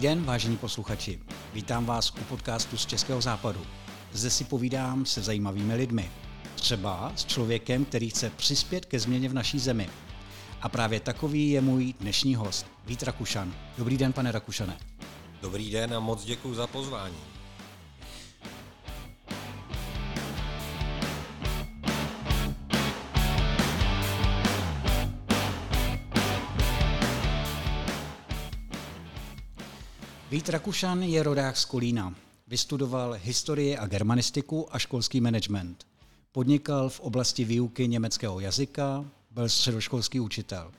Dobrý den, vážení posluchači. Vítám vás u podcastu z Českého západu. Zde si povídám se zajímavými lidmi. Třeba s člověkem, který chce přispět ke změně v naší zemi. A právě takový je můj dnešní host, Vít Rakušan. Dobrý den, pane Rakušane. Dobrý den a moc děkuji za pozvání. Vít Rakušan je rodák z Kolína. Vystudoval historii a germanistiku a školský management. Podnikal v oblasti výuky německého jazyka, byl středoškolský učitel.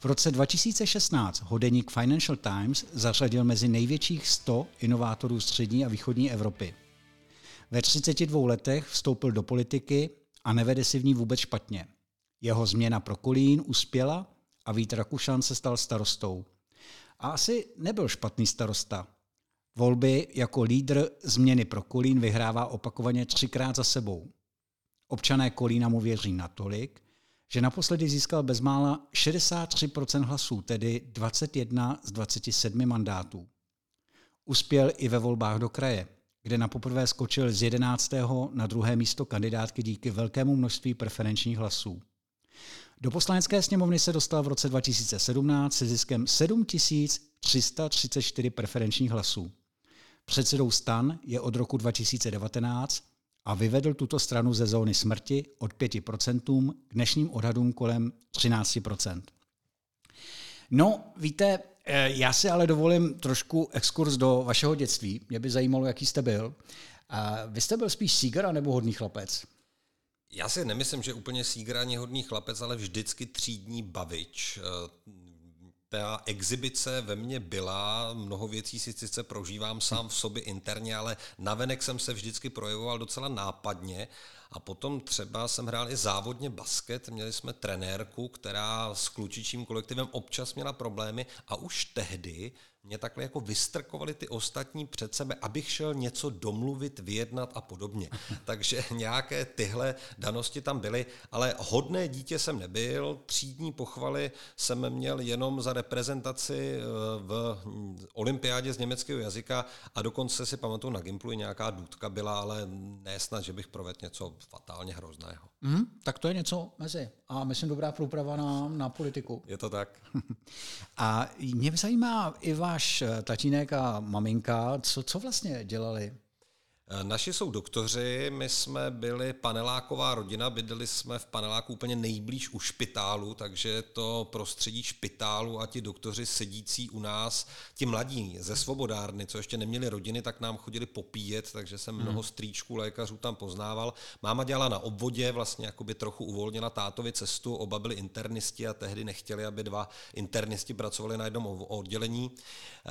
V roce 2016 ho deník Financial Times zařadil mezi největších 100 inovátorů střední a východní Evropy. Ve 32 letech vstoupil do politiky a nevede si v ní vůbec špatně. Jeho změna pro Kolín uspěla a Vít Rakušan se stal starostou. A asi nebyl špatný starosta. Volby jako lídr změny pro Kolín vyhrává opakovaně třikrát za sebou. Občané Kolína mu věří natolik, že naposledy získal bezmála 63% hlasů, tedy 21 z 27 mandátů. Uspěl i ve volbách do kraje, kde na poprvé skočil z 11. na druhé místo kandidátky díky velkému množství preferenčních hlasů. Do poslanecké sněmovny se dostal v roce 2017 se ziskem 7334 preferenčních hlasů. Předsedou stan je od roku 2019 a vyvedl tuto stranu ze zóny smrti od 5% k dnešním odhadům kolem 13%. No, víte, eh, já si ale dovolím trošku exkurs do vašeho dětství. Mě by zajímalo, jaký jste byl. Vy jste byl spíš sígar nebo hodný chlapec? Já si nemyslím, že úplně sígraně hodný chlapec, ale vždycky třídní bavič. Eh, ta exibice ve mně byla, mnoho věcí si sice prožívám sám v sobě interně, ale navenek jsem se vždycky projevoval docela nápadně a potom třeba jsem hrál i závodně basket, měli jsme trenérku, která s klučičím kolektivem občas měla problémy a už tehdy mě takhle jako vystrkovali ty ostatní před sebe, abych šel něco domluvit, vyjednat a podobně. Takže nějaké tyhle danosti tam byly, ale hodné dítě jsem nebyl, třídní pochvaly jsem měl jenom za reprezentaci eh, v olympiádě z německého jazyka a dokonce si pamatuju na Gimplu nějaká důdka byla, ale ne snad, že bych provedl něco fatálně hrozného. Mm, tak to je něco mezi. A myslím dobrá průprava na, na politiku. Je to tak. a mě zajímá i váš tatínek a maminka, co, co vlastně dělali? Naši jsou doktoři, my jsme byli paneláková rodina, bydleli jsme v paneláku úplně nejblíž u špitálu, takže to prostředí špitálu a ti doktoři sedící u nás, ti mladí ze svobodárny, co ještě neměli rodiny, tak nám chodili popíjet, takže jsem hmm. mnoho strýčků lékařů tam poznával. Máma dělala na obvodě, vlastně jakoby trochu uvolnila tátovi cestu, oba byli internisti a tehdy nechtěli, aby dva internisti pracovali na jednom oddělení. Eh,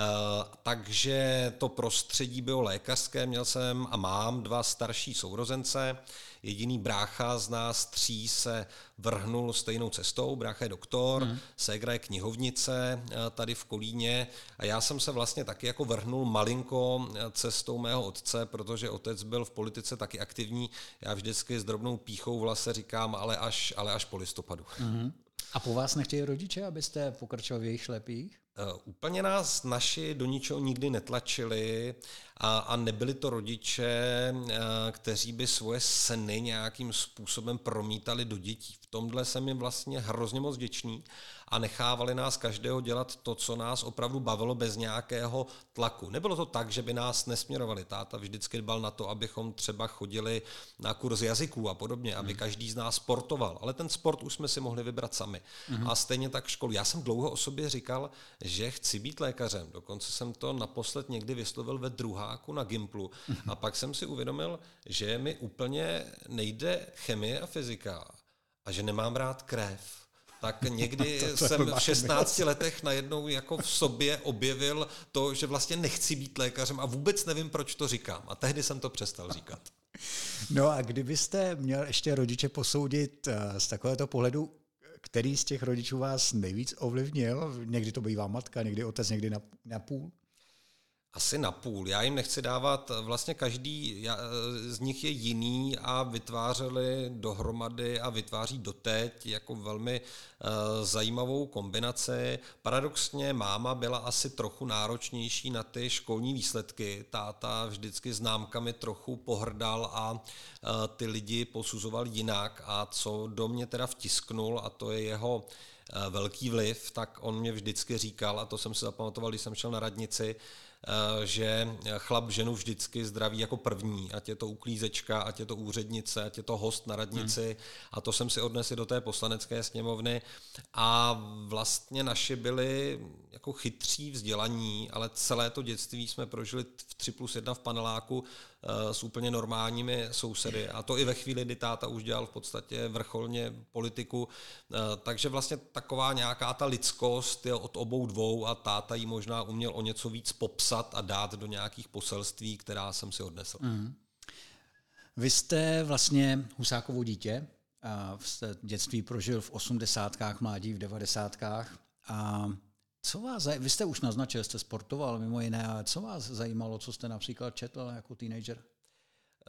takže to prostředí bylo lékařské, měl jsem a mám dva starší sourozence. Jediný brácha z nás tří se vrhnul stejnou cestou. Brácha je doktor, hmm. ségra je knihovnice eh, tady v Kolíně a já jsem se vlastně taky jako vrhnul malinko eh, cestou mého otce, protože otec byl v politice taky aktivní. Já vždycky s drobnou píchou v lase říkám, ale až, ale až po listopadu. Hmm. A po vás nechtějí rodiče, abyste pokračoval v jejich šlepích? Uh, úplně nás naši do ničeho nikdy netlačili a, a nebyli to rodiče, uh, kteří by svoje sny nějakým způsobem promítali do dětí. V tomhle jsem jim vlastně hrozně moc vděčný a nechávali nás každého dělat to, co nás opravdu bavilo bez nějakého tlaku. Nebylo to tak, že by nás nesměrovali. Táta vždycky dbal na to, abychom třeba chodili na kurz jazyků a podobně, aby hmm. každý z nás sportoval. Ale ten sport už jsme si mohli vybrat sami. Hmm. A stejně tak školu. Já jsem dlouho o sobě říkal, že chci být lékařem. Dokonce jsem to naposled někdy vyslovil ve druháku na Gimplu. A pak jsem si uvědomil, že mi úplně nejde chemie a fyzika a že nemám rád krev tak někdy to, to jsem v 16 letech najednou jako v sobě objevil to, že vlastně nechci být lékařem a vůbec nevím, proč to říkám. A tehdy jsem to přestal říkat. No a kdybyste měl ještě rodiče posoudit eh, z takovéhoto pohledu, který z těch rodičů vás nejvíc ovlivnil? Někdy to bývá matka, někdy otec, někdy na, na půl? Asi na půl. Já jim nechci dávat, vlastně každý z nich je jiný a vytvářeli dohromady a vytváří doteď jako velmi uh, zajímavou kombinaci. Paradoxně máma byla asi trochu náročnější na ty školní výsledky. Táta vždycky známkami trochu pohrdal a ty lidi posuzoval jinak a co do mě teda vtisknul a to je jeho velký vliv, tak on mě vždycky říkal, a to jsem si zapamatoval, když jsem šel na radnici, Eh, že chlap ženu vždycky zdraví jako první, ať je to uklízečka, ať je to úřednice, ať je to host na radnici hmm. a to jsem si odnesl do té poslanecké sněmovny a vlastně naši byli jako chytří vzdělaní, ale celé to dětství jsme prožili v 3 plus 1 v paneláku Eh, s úplně normálními sousedy. A to i ve chvíli, kdy táta už dělal v podstatě vrcholně politiku. Eh, takže vlastně taková nějaká ta lidskost je od obou dvou a táta ji možná uměl o něco víc popsat a dát do nějakých poselství, která jsem si odnesl. Mm. Vy jste vlastně Husákovo dítě, a jste dětství prožil v osmdesátkách, mládí v devadesátkách. A co vás, vy jste už naznačil, jste sportoval mimo jiné, ale co vás zajímalo, co jste například četl jako teenager?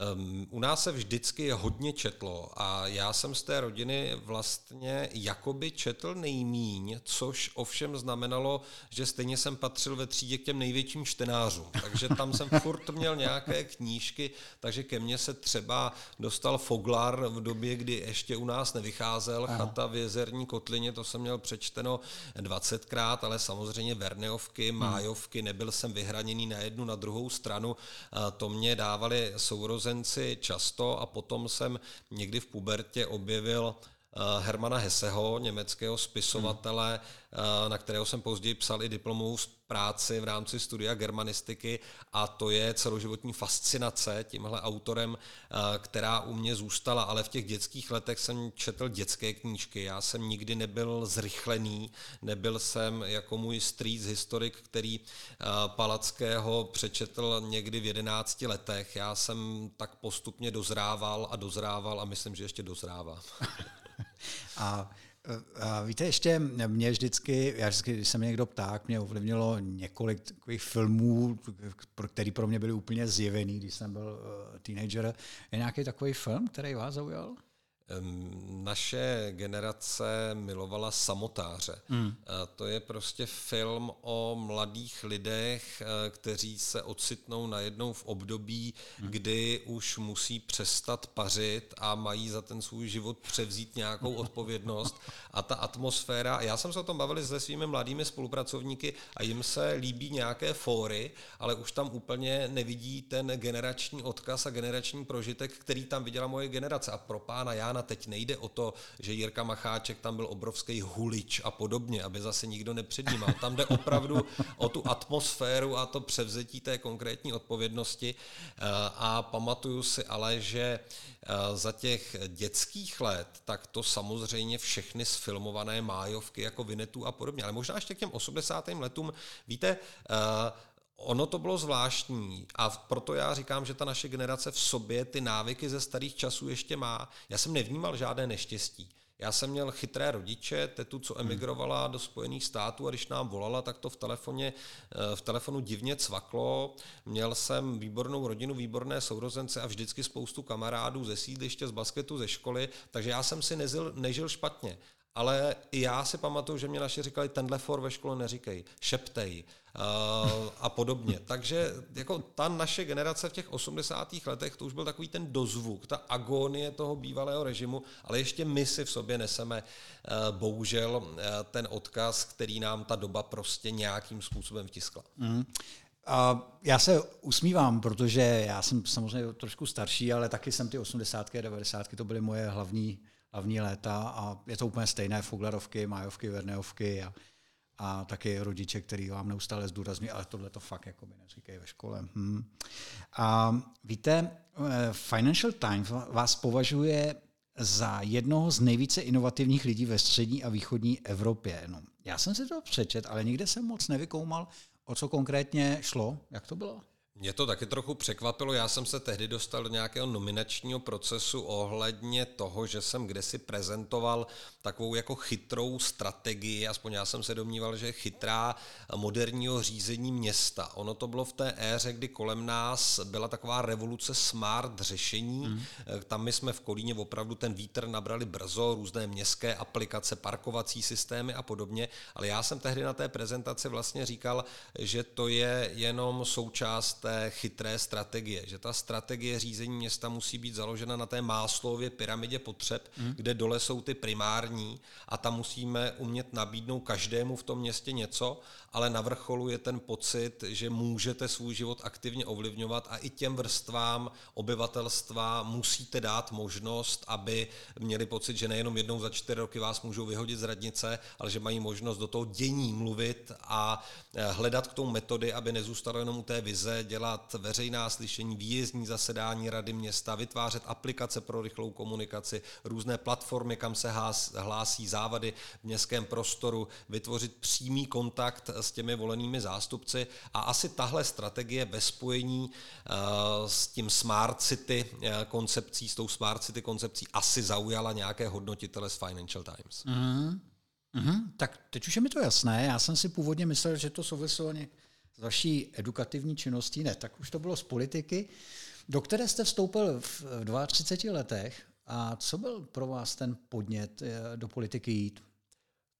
Um, u nás se vždycky hodně četlo a já jsem z té rodiny vlastně jakoby četl nejmíň, což ovšem znamenalo, že stejně jsem patřil ve třídě k těm největším čtenářům. Takže tam jsem furt měl nějaké knížky, takže ke mně se třeba dostal Foglar v době, kdy ještě u nás nevycházel, Aha. Chata v jezerní kotlině, to jsem měl přečteno 20krát, ale samozřejmě Verneovky, hmm. Májovky, nebyl jsem vyhraněný na jednu, na druhou stranu, to mě dávali sourozenci sourozenci často a potom jsem někdy v pubertě objevil Hermana Hesseho, německého spisovatele, hmm. na kterého jsem později psal i diplomovou práci v rámci studia germanistiky a to je celoživotní fascinace tímhle autorem, eh, která u mě zůstala, ale v těch dětských letech jsem četl dětské knížky. Já jsem nikdy nebyl zrychlený, nebyl jsem jako můj street historik, který eh, Palackého přečetl někdy v jedenácti letech. Já jsem tak postupně dozrával a dozrával a myslím, že ještě dozrávám. a a víte, ještě mě vždycky, já vždycky, když se mě někdo ptá, mě ovlivnilo několik takových filmů, které pro mě byly úplně zjevený, když jsem byl uh, teenager. Je nějaký takový film, který vás zaujal? Naše generace milovala Samotáře. Mm. To je prostě film o mladých lidech, eh, kteří se ocitnou najednou v období, mm. kdy už musí přestat pařit a mají za ten svůj život převzít nějakou odpovědnost. A ta atmosféra, já jsem se o tom bavil se svými mladými spolupracovníky a jim se líbí nějaké fóry, ale už tam úplně nevidí ten generační odkaz a generační prožitek, který tam viděla moje generace. A pro pána Jána Zejména teď nejde o to, že Jirka Macháček tam byl obrovský hulič a podobně, aby zase nikdo nepředjímal. Tam jde opravdu o tu atmosféru a to převzetí té konkrétní odpovědnosti. Eh, a pamatuju si ale, že eh, za těch dětských let, tak to samozřejmě všechny sfilmované májovky jako Vinetu a podobně. Ale možná ještě k těm 80. letům, víte, eh, Ono to bylo zvláštní a proto já říkám, že ta naše generace v sobě ty návyky ze starých časů ještě má. Já jsem nevnímal žádné neštěstí. Já jsem měl chytré rodiče, tetu, co hmm. emigrovala do Spojených států a když nám volala, tak to v, telefoně, eh, v telefonu divně cvaklo. Měl jsem výbornou rodinu, výborné sourozence a vždycky spoustu kamarádů ze sídliště, z basketu, ze školy, takže já jsem si nezil, nežil špatně. Ale i já si pamatuju, že mě naši říkali, tenhle for ve škole neříkej, šeptej a podobně. Takže jako ta naše generace v těch 80. letech, to už byl takový ten dozvuk, ta agonie toho bývalého režimu, ale ještě my si v sobě neseme uh, bohužel uh, ten odkaz, který nám ta doba prostě nějakým způsobem vtiskla. Mm. A já se usmívám, protože já jsem samozřejmě trošku starší, ale taky jsem ty 80. a 90. to byly moje hlavní hlavní léta a je to úplně stejné Foglarovky, Majovky, Verneovky a, a taky rodiče, který vám neustále zdůrazní, ale tohle to fakt jako by neříkají ve škole. Hmm. A víte, eh, Financial Times vás považuje za jednoho z nejvíce inovativních lidí ve střední a východní Evropě. No, já jsem si to přečet, ale nikde jsem moc nevykoumal, o co konkrétně šlo. Jak to bylo? Mě to taky trochu překvapilo. Já jsem se tehdy dostal do nějakého nominačního procesu ohledně toho, že jsem kdesi prezentoval takovou jako chytrou strategii, aspoň já jsem se domníval, že je chytrá moderního řízení města. Ono to bylo v té éře, kdy kolem nás byla taková revoluce smart řešení. Mm. Tam my jsme v Kolíně opravdu ten vítr nabrali brzo, různé městské aplikace, parkovací systémy a podobně, ale já jsem tehdy na té prezentaci vlastně říkal, že to je jenom součást té chytré strategie, že ta strategie řízení města musí být založena na té máslově pyramidě potřeb, mm. kde dole jsou ty primární a tam musíme umět nabídnout každému v tom městě něco, ale na vrcholu je ten pocit, že můžete svůj život aktivně ovlivňovat a i těm vrstvám obyvatelstva musíte dát možnost, aby měli pocit, že nejenom jednou za čtyři roky vás můžou vyhodit z radnice, ale že mají možnost do toho dění mluvit a eh, hledat k tomu metody, aby nezůstalo jenom u té vize, dělat veřejná slyšení, výjezdní zasedání rady města, vytvářet aplikace pro rychlou komunikaci, různé platformy, kam se hlásí závady v městském prostoru, vytvořit přímý kontakt s těmi volenými zástupci a asi tahle strategie ve spojení uh, s tím Smart City uh, koncepcí, s tou Smart City koncepcí asi zaujala nějaké hodnotitele z Financial Times. Mm-hmm. Mm-hmm. Tak teď už je mi to jasné. Já jsem si původně myslel, že to souviselo nějak s vaší edukativní činností. Ne, tak už to bylo z politiky, do které jste vstoupil v 32 letech. A co byl pro vás ten podnět eh, do politiky jít?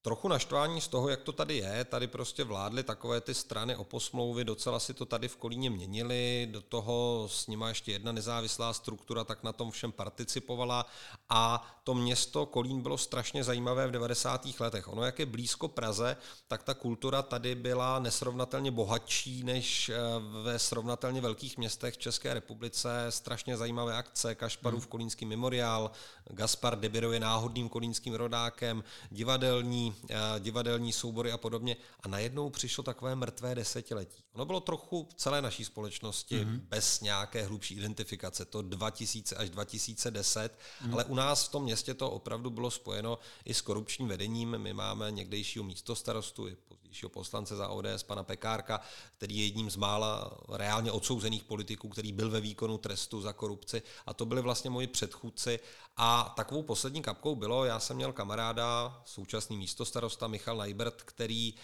Trochu naštvání z toho, jak to tady je. Tady prostě vládly takové ty strany oposmlouvy, docela si to tady v Kolíně měnili, do toho s nima ještě jedna nezávislá struktura tak na tom všem participovala a to město Kolín bylo strašně zajímavé v 90. letech. Ono, jak je blízko Praze, tak ta kultura tady byla nesrovnatelně bohatší než eh, ve srovnatelně velkých městech v České republice. Strašně zajímavé akce, Kašparův hmm. kolínský memoriál, Gaspar Debiro je náhodným kolínským rodákem, divadelní divadelní soubory a podobně. A najednou přišlo takové mrtvé desetiletí. Ono bylo trochu v celé naší společnosti mm-hmm. bez nějaké hlubší identifikace, to 2000 až 2010, mm-hmm. ale u nás v tom městě to opravdu bylo spojeno i s korupčním vedením. My máme někdejšího místostarostu, i pozdějšího poslance za ODS, pana Pekárka, který je jedním z mála reálně odsouzených politiků, který byl ve výkonu trestu za korupci. A to byli vlastně moji předchůdci. A takovou poslední kapkou bylo, já jsem měl kamaráda, současný místostarosta Michal Najbert, který uh,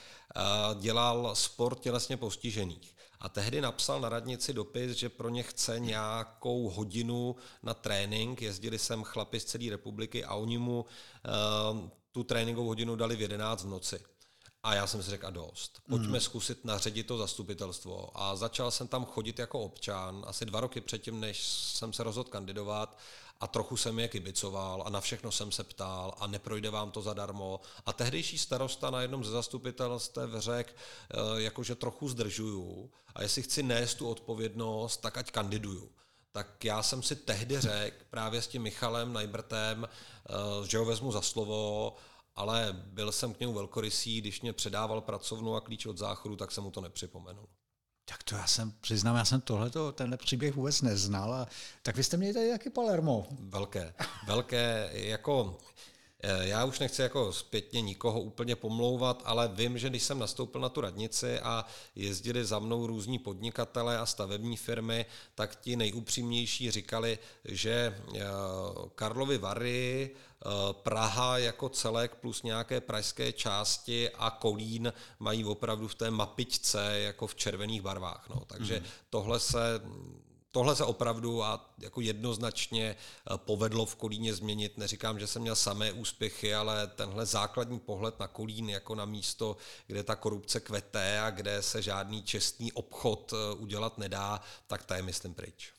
dělal sport tělesně postižených. A tehdy napsal na radnici dopis, že pro ně chce nějakou hodinu na trénink. Jezdili sem chlapi z celé republiky a oni mu uh, tu tréninkovou hodinu dali v 11 v noci. A já jsem si řekl, a dost. Pojďme hmm. zkusit naředit to zastupitelstvo. A začal jsem tam chodit jako občan, asi dva roky předtím, než jsem se rozhodl kandidovat a trochu jsem je kibicoval a na všechno jsem se ptal a neprojde vám to zadarmo. A tehdejší starosta na jednom ze zastupitelstev řekl, eh, jakože trochu zdržuju a jestli chci nést tu odpovědnost, tak ať kandiduju tak já jsem si tehdy řekl právě s tím Michalem Najbrtem, eh, že ho vezmu za slovo ale byl jsem k němu velkorysý, když mě předával pracovnu a klíč od záchodu, tak jsem mu to nepřipomenul. Tak to já jsem, přiznám, já jsem tohleto, tenhle příběh vůbec neznal. A, tak vy jste měli tady jaký Palermo. Velké, velké, jako já už nechci jako zpětně nikoho úplně pomlouvat, ale vím, že když jsem nastoupil na tu radnici a jezdili za mnou různí podnikatele a stavební firmy, tak ti nejupřímnější říkali, že eh, Karlovy Vary Eh, Praha jako celek plus nějaké pražské části a Kolín mají opravdu v té mapičce jako v červených barvách. No. Takže mm. tohle se Tohle se opravdu a jako jednoznačně eh, povedlo v Kolíně změnit. Neříkám, že jsem měl samé úspěchy, ale tenhle základní pohled na Kolín jako na místo, kde ta korupce kvete a kde se žádný čestný obchod eh, udělat nedá, tak ta je, myslím, pryč.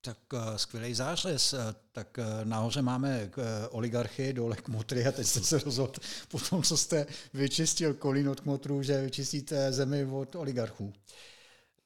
Tak uh, skvělý zářez. Tak nahoře máme oligarchy, dole kmotry a teď jste se rozhodl po tom, co jste vyčistil kolín od kmotrů, že vyčistíte zemi od oligarchů.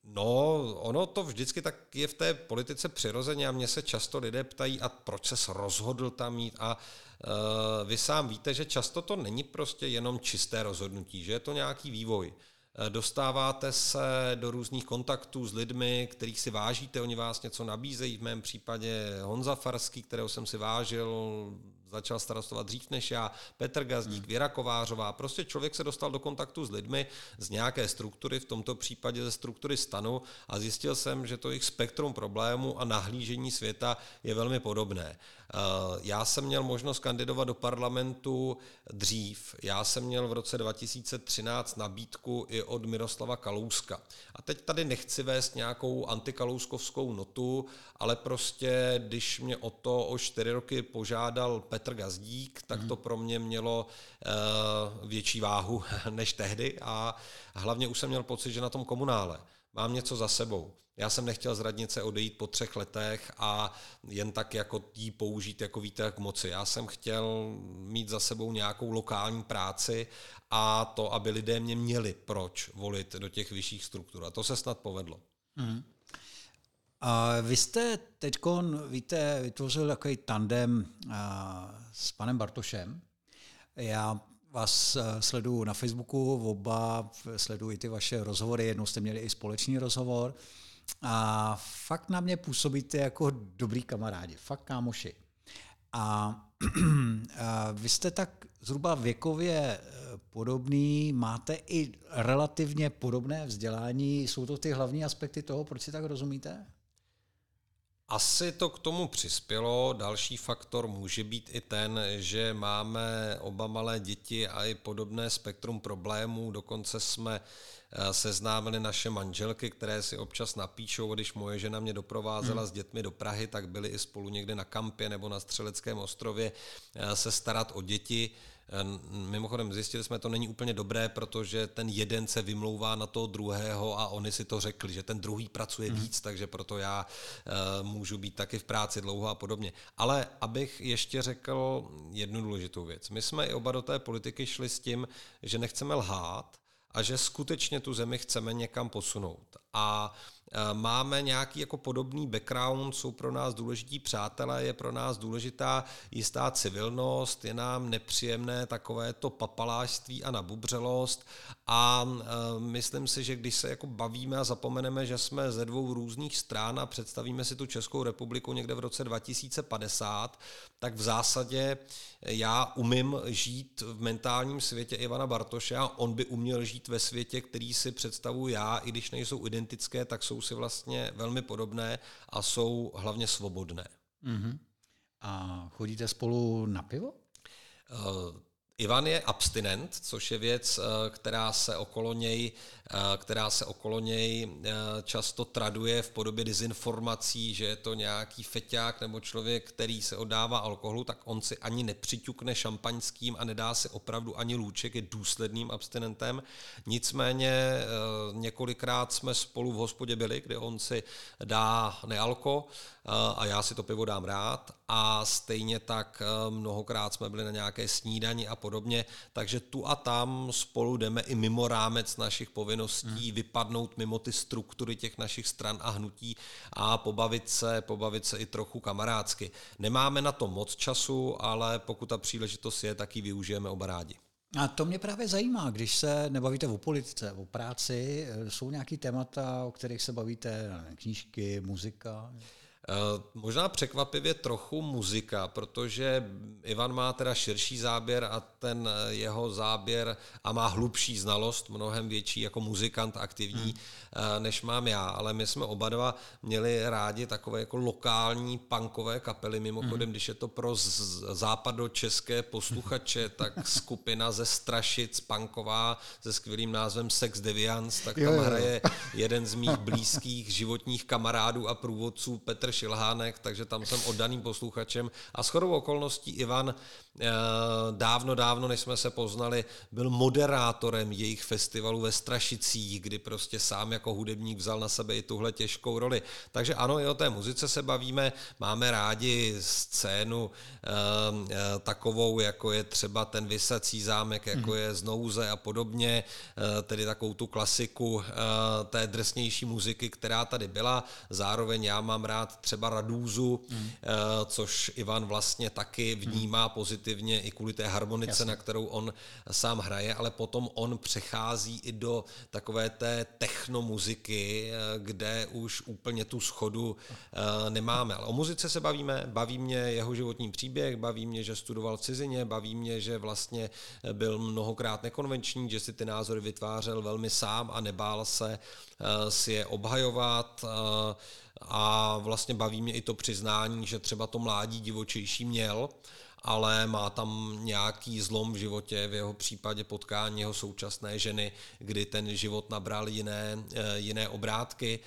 No, ono to vždycky tak je v té politice přirozeně a mě se často lidé ptají, a proč se rozhodl tam jít a uh, vy sám víte, že často to není prostě jenom čisté rozhodnutí, že je to nějaký vývoj. Eh, dostáváte se do různých kontaktů s lidmi, kterých si vážíte, oni vás něco nabízejí, v mém případě Honza Farský, kterého jsem si vážil, začal starostovat dřív než já, Petr Gazdík. Věra Kovářová. Prostě člověk se dostal do kontaktu s lidmi z nějaké struktury, v tomto případě ze struktury stanu a zjistil jsem, že to jejich spektrum problémů a nahlížení světa je velmi podobné. Eh, já jsem měl možnost kandidovat do parlamentu dřív. Já jsem měl v roce 2013 nabídku i od Miroslava Kalouska. A teď tady nechci vést nějakou antikalouskovskou notu, ale prostě, když mě o to o čtyři roky požádal Petr Gazdík, tak to pro mě mělo uh, větší váhu než tehdy a hlavně už jsem měl pocit, že na tom komunále mám něco za sebou. Já jsem nechtěl z radnice odejít po třech letech a jen tak jako jí použít jako výtek moci. Já jsem chtěl mít za sebou nějakou lokální práci a to, aby lidé mě měli proč volit do těch vyšších struktur. A to se snad povedlo. Mm. A vy jste teď, víte, vytvořil takový tandem s panem Bartošem. Já vás sleduju na Facebooku, oba sleduji ty vaše rozhovory, jednou jste měli i společný rozhovor a fakt na mě působíte jako dobrý kamarádi, fakt kámoši. A, a vy jste tak zhruba věkově e, podobný, máte i relativně podobné vzdělání. Jsou to ty hlavní aspekty toho, proč si tak rozumíte? Asi to k tomu přispělo. Další faktor může být i ten, že máme oba malé děti a i podobné spektrum problémů. Dokonce jsme eh, seznámili naše manželky, které si občas napíšou, když moje žena mě doprovázela hmm. s dětmi do Prahy, tak byli i spolu někde na kampě nebo na Střeleckém ostrově eh, se starat o děti. Mimochodem zjistili jsme, to není úplně dobré, protože ten jeden se vymlouvá na toho druhého a oni si to řekli, že ten druhý pracuje hmm. víc, takže proto já uh, můžu být taky v práci dlouho a podobně. Ale abych ještě řekl jednu důležitou věc. My jsme i oba do té politiky šli s tím, že nechceme lhát a že skutečně tu zemi chceme někam posunout. A Eh, máme nějaký jako podobný background, jsou pro nás důležití přátelé, je pro nás důležitá jistá civilnost, je nám nepříjemné takové to papalářství a nabubřelost a e, myslím si, že když se jako bavíme a zapomeneme, že jsme ze dvou různých stran a představíme si tu Českou republiku někde v roce 2050, tak v zásadě já umím žít v mentálním světě Ivana Bartoše a on by uměl žít ve světě, který si představuji já, i když nejsou identické, tak jsou si vlastně velmi podobné a jsou hlavně svobodné. Mm-hmm. A chodíte spolu na pivo? Uh, Ivan je abstinent, což je věc, eh, která se okolo něj, eh, která se okolo něj eh, často traduje v podobě dezinformací, že je to nějaký feťák nebo člověk, který se oddává alkoholu, tak on si ani nepřiťukne šampaňským a nedá si opravdu ani lůček, je důsledným abstinentem. Nicméně několikrát jsme spolu v hospodě byli, kde on si dá nealko a já si to pivo dám rád a stejně tak mnohokrát jsme byli na nějaké snídani a podobně, takže tu a tam spolu jdeme i mimo rámec našich povinností, hmm. vypadnout mimo ty struktury těch našich stran a hnutí a pobavit se, pobavit se i trochu kamarádsky. Nemáme na to moc času, ale pokud ta příležitost je, tak ji využijeme oba rádi. A to mě právě zajímá, když se nebavíte o politice, o práci, jsou nějaký témata, o kterých se bavíte, knížky, muzika? Eh, možná překvapivě trochu muzika, protože Ivan má teda širší záběr a ten eh, jeho záběr a má hlubší znalost, mnohem větší jako muzikant aktivní, hmm. Eh, než mám já. Ale my jsme oba dva měli rádi takové jako lokální punkové kapely. Mimochodem, hmm. když je to pro západočeské posluchače, tak skupina ze Strašic, punková, se skvělým názvem Sex Deviants, tak tam jo, jo. hraje jeden z mých blízkých životních kamarádů a průvodců Petr Šilhánek, takže tam jsem oddaným posluchačem. A shodou okolností Ivan dávno, dávno, než jsme se poznali, byl moderátorem jejich festivalu ve Strašicích, kdy prostě sám jako hudebník vzal na sebe i tuhle těžkou roli. Takže ano, i o té muzice se bavíme, máme rádi scénu eh, eh, takovou, jako je třeba ten Vysací zámek, jako mhm. je Znouze a podobně, tedy takovou tu klasiku té drsnější muziky, která tady byla. Zároveň já mám rád třeba Radůzu, hmm. což Ivan vlastně taky vnímá hmm. Pozitivně i kvůli té harmonice, Jasně. na kterou on sám hraje, ale potom on přechází i do takové té technomuziky, kde už úplně tu schodu nemáme. Ale o muzice se bavíme, baví mě jeho životní příběh, baví mě, že studoval v cizině, baví mě, že vlastně byl mnohokrát nekonvenční, že si ty názory vytvářel velmi sám a nebál se eh, si je obhajovat eh, a vlastně baví mě i to přiznání, že třeba to mládí divočejší měl, ale má tam nějaký zlom v životě, v jeho případě potkání jeho současné ženy, kdy ten život nabral jiné, eh, jiné obrátky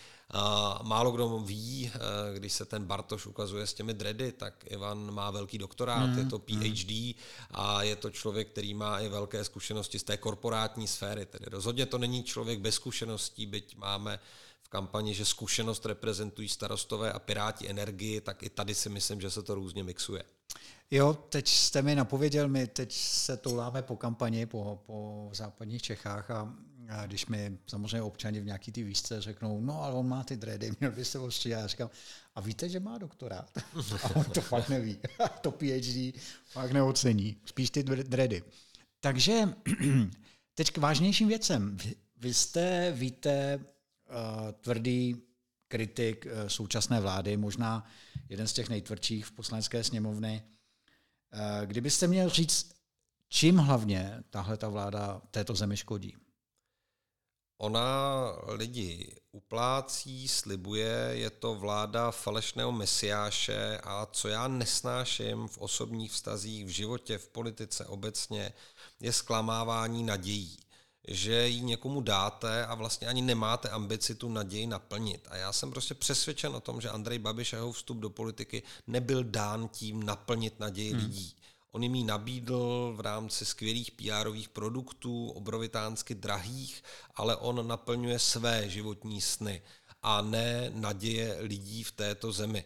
Málo kdo ví, eh, když se ten Bartoš ukazuje s těmi dready, tak Ivan má velký doktorát, hmm. je to PhD a je to člověk, který má i velké zkušenosti z té korporátní sféry. Tedy rozhodně to není člověk bez zkušeností, byť máme v kampani, že zkušenost reprezentují starostové a piráti energii, tak i tady si myslím, že se to různě mixuje. Jo, teď jste mi napověděl, my teď se touláme po kampani po, po západních Čechách a a když mi samozřejmě občani v nějaký ty výšce řeknou, no ale on má ty dredy, měl by se ostříhat. Já říkám, a víte, že má doktorát? A on to fakt neví. to PhD fakt neocení. Spíš ty dredy. Takže teď k vážnějším věcem. Vy jste, víte, uh, tvrdý kritik uh, současné vlády, možná jeden z těch nejtvrdších v poslanecké sněmovny. Uh, kdybyste měl říct, čím hlavně tahle ta vláda této zemi škodí? Ona lidi uplácí, slibuje, je to vláda falešného mesiáše a co já nesnáším v osobních vztazích, v životě, v politice obecně, je zklamávání nadějí že ji někomu dáte a vlastně ani nemáte ambici tu naději naplnit. A já jsem prostě přesvědčen o tom, že Andrej Babiš a jeho vstup do politiky nebyl dán tím naplnit naději hmm. lidí. On jim ji nabídl v rámci skvělých pr produktů, obrovitánsky drahých, ale on naplňuje své životní sny a ne naděje lidí v této zemi.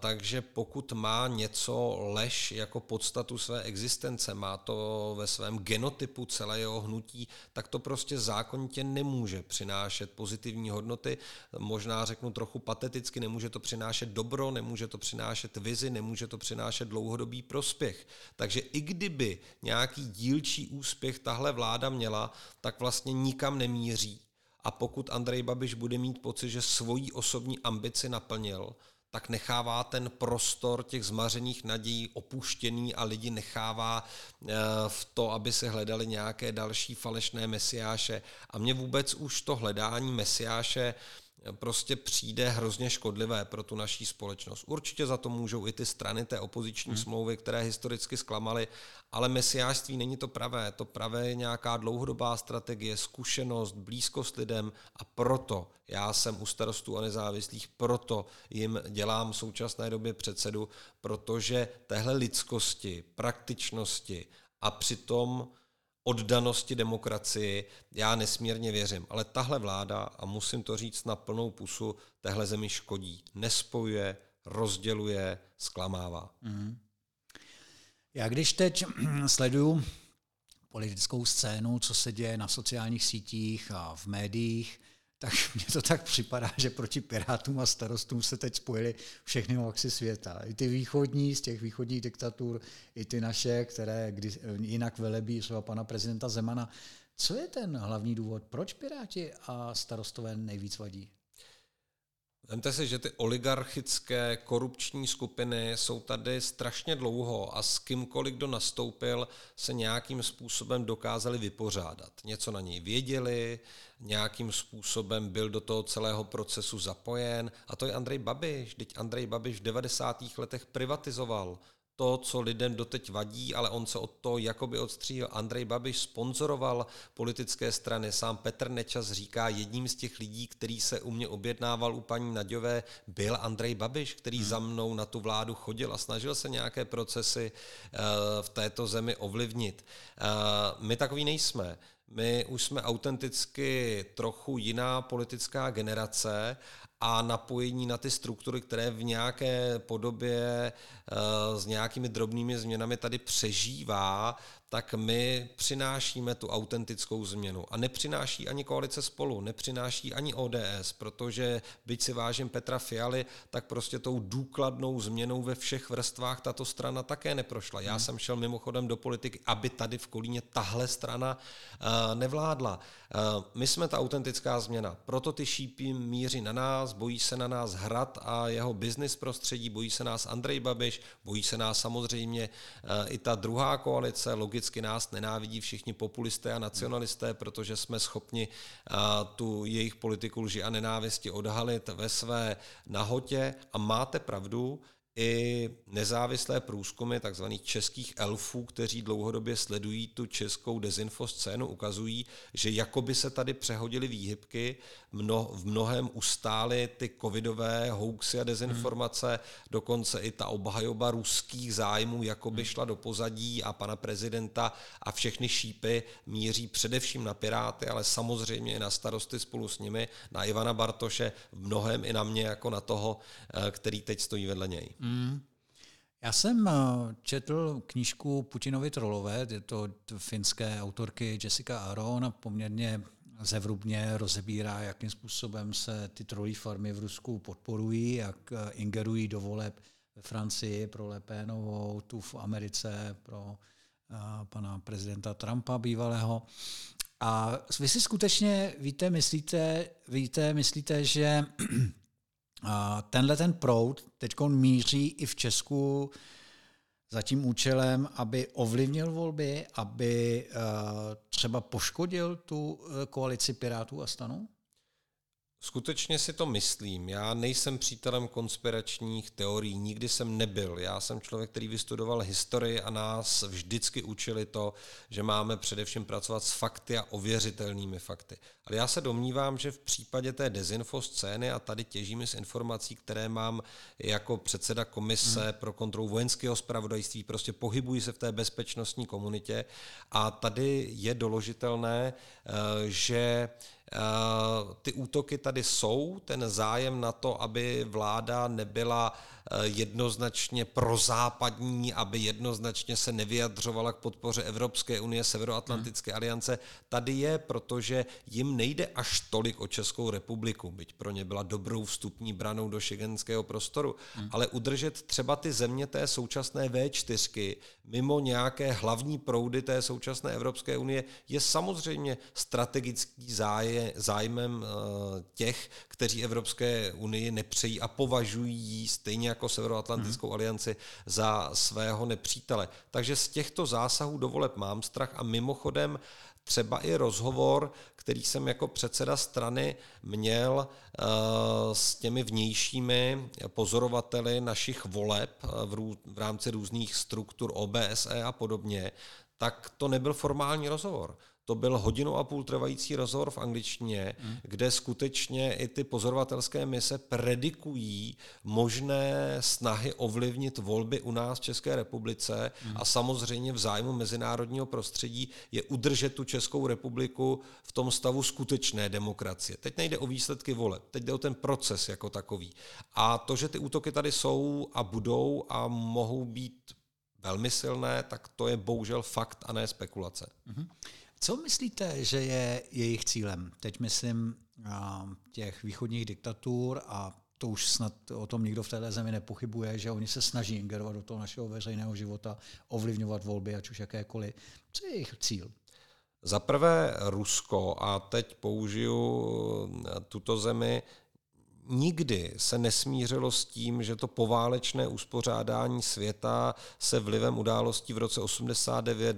Takže pokud má něco lež jako podstatu své existence, má to ve svém genotypu celé jeho hnutí, tak to prostě zákonitě nemůže přinášet pozitivní hodnoty. Možná řeknu trochu pateticky, nemůže to přinášet dobro, nemůže to přinášet vizi, nemůže to přinášet dlouhodobý prospěch. Takže i kdyby nějaký dílčí úspěch tahle vláda měla, tak vlastně nikam nemíří. A pokud Andrej Babiš bude mít pocit, že svoji osobní ambici naplnil, tak nechává ten prostor těch zmařených nadějí opuštěný a lidi nechává eh, v to, aby se hledali nějaké další falešné mesiáše. A mě vůbec už to hledání mesiáše prostě přijde hrozně škodlivé pro tu naší společnost. Určitě za to můžou i ty strany té opoziční hmm. smlouvy, které historicky zklamaly, ale mesiářství není to pravé. To pravé je nějaká dlouhodobá strategie, zkušenost, blízkost lidem a proto já jsem u starostů a nezávislých, proto jim dělám v současné době předsedu, protože téhle lidskosti, praktičnosti a přitom oddanosti demokracii já nesmírně věřím. Ale tahle vláda, a musím to říct na plnou pusu, téhle zemi škodí. Nespojuje, rozděluje, zklamává. Mm. Já když teď sleduju politickou scénu, co se děje na sociálních sítích a v médiích, tak mně to tak připadá, že proti Pirátům a starostům se teď spojili všechny moxy světa. I ty východní z těch východních diktatur, i ty naše, které kdy, jinak velebí třeba pana prezidenta Zemana. Co je ten hlavní důvod, proč Piráti a starostové nejvíc vadí? Vemte si, že ty oligarchické korupční skupiny jsou tady strašně dlouho a s kýmkoliv, kdo nastoupil, se nějakým způsobem dokázali vypořádat. Něco na něj věděli, nějakým způsobem byl do toho celého procesu zapojen. A to je Andrej Babiš. Teď Andrej Babiš v 90. letech privatizoval to, co lidem doteď vadí, ale on se od toho jakoby odstříhl. Andrej Babiš sponzoroval politické strany. Sám Petr Nečas říká, jedním z těch lidí, který se u mě objednával u paní Naďové, byl Andrej Babiš, který hmm. za mnou na tu vládu chodil a snažil se nějaké procesy uh, v této zemi ovlivnit. Uh, my takový nejsme. My už jsme autenticky trochu jiná politická generace a napojení na ty struktury, které v nějaké podobě s nějakými drobnými změnami tady přežívá, tak my přinášíme tu autentickou změnu. A nepřináší ani koalice spolu, nepřináší ani ODS, protože byť si vážím Petra Fialy, tak prostě tou důkladnou změnou ve všech vrstvách tato strana také neprošla. Já hmm. jsem šel mimochodem do politiky, aby tady v Kolíně tahle strana uh, nevládla. Uh, my jsme ta autentická změna, proto ty šípy míří na nás, bojí se na nás Hrad a jeho business prostředí, bojí se nás Andrej Babiš, bojí se nás samozřejmě uh, i ta druhá koalice, logicky nás nenávidí všichni populisté a nacionalisté, protože jsme schopni tu jejich politiku lži a nenávisti odhalit ve své nahotě. A máte pravdu, i nezávislé průzkumy tzv. českých elfů, kteří dlouhodobě sledují tu českou dezinfo scénu, ukazují, že jako by se tady přehodily výhybky, mno, v mnohem ustály ty covidové hoaxy a dezinformace, hmm. dokonce i ta obhajoba ruských zájmů jako by hmm. šla do pozadí a pana prezidenta a všechny šípy míří především na Piráty, ale samozřejmě i na starosty spolu s nimi, na Ivana Bartoše, v mnohem i na mě jako na toho, eh, který teď stojí vedle něj. Hmm. Mm. Já jsem eh, četl knížku Putinovi trolové, je to finské autorky Jessica Aron a poměrně zevrubně rozebírá, jakým způsobem se ty trolí farmy v Rusku podporují, jak eh, ingerují do voleb ve Francii pro Lepénovou, tu v Americe pro eh, pana prezidenta Trumpa bývalého. A vy si skutečně víte, myslíte, víte, myslíte že tenhle ten proud teď míří i v Česku za tím účelem, aby ovlivnil volby, aby uh, třeba poškodil tu uh, koalici Pirátů a stanu? Skutečně si to myslím. Já nejsem přítelem konspiračních teorií, nikdy jsem nebyl. Já jsem člověk, který vystudoval historii a nás vždycky učili to, že máme především pracovat s fakty a ověřitelnými fakty. Ale já se domnívám, že v případě té dezinfo scény, a tady těžíme z informací, které mám jako předseda komise hmm. pro kontrolu vojenského spravodajství, prostě pohybují se v té bezpečnostní komunitě a tady je doložitelné, eh, že ty útoky tady jsou, ten zájem na to, aby vláda nebyla Eh, jednoznačně prozápadní, aby jednoznačně se nevyjadřovala k podpoře Evropské unie, Severoatlantické hmm. aliance. Tady je, protože jim nejde až tolik o Českou republiku, byť pro ně byla dobrou vstupní branou do šegenského prostoru, hmm. ale udržet třeba ty země té současné V4 mimo nějaké hlavní proudy té současné Evropské unie je samozřejmě strategický záje, zájmem eh, těch, kteří Evropské unii nepřejí a považují ji stejně jako Severoatlantickou hmm. alianci za svého nepřítele. Takže z těchto zásahů do voleb mám strach a mimochodem třeba i rozhovor, který jsem jako předseda strany měl uh, s těmi vnějšími pozorovateli našich voleb rů, v rámci různých struktur OBSE a podobně, tak to nebyl formální rozhovor to byl hodinu a půl trvající rozhovor v angličtině, hmm. kde skutečně i ty pozorovatelské mise predikují možné snahy ovlivnit volby u nás v České republice hmm. a samozřejmě v zájmu mezinárodního prostředí je udržet tu Českou republiku v tom stavu skutečné demokracie. Teď nejde o výsledky voleb, teď jde o ten proces jako takový. A to, že ty útoky tady jsou a budou a mohou být velmi silné, tak to je bohužel fakt a ne spekulace. Hmm. Co myslíte, že je jejich cílem? Teď myslím těch východních diktatur a to už snad o tom nikdo v této zemi nepochybuje, že oni se snaží ingerovat do toho našeho veřejného života, ovlivňovat volby, ať už jakékoliv. Co je jejich cíl? Za prvé Rusko, a teď použiju tuto zemi nikdy se nesmířilo s tím, že to poválečné uspořádání světa se vlivem událostí v roce 89,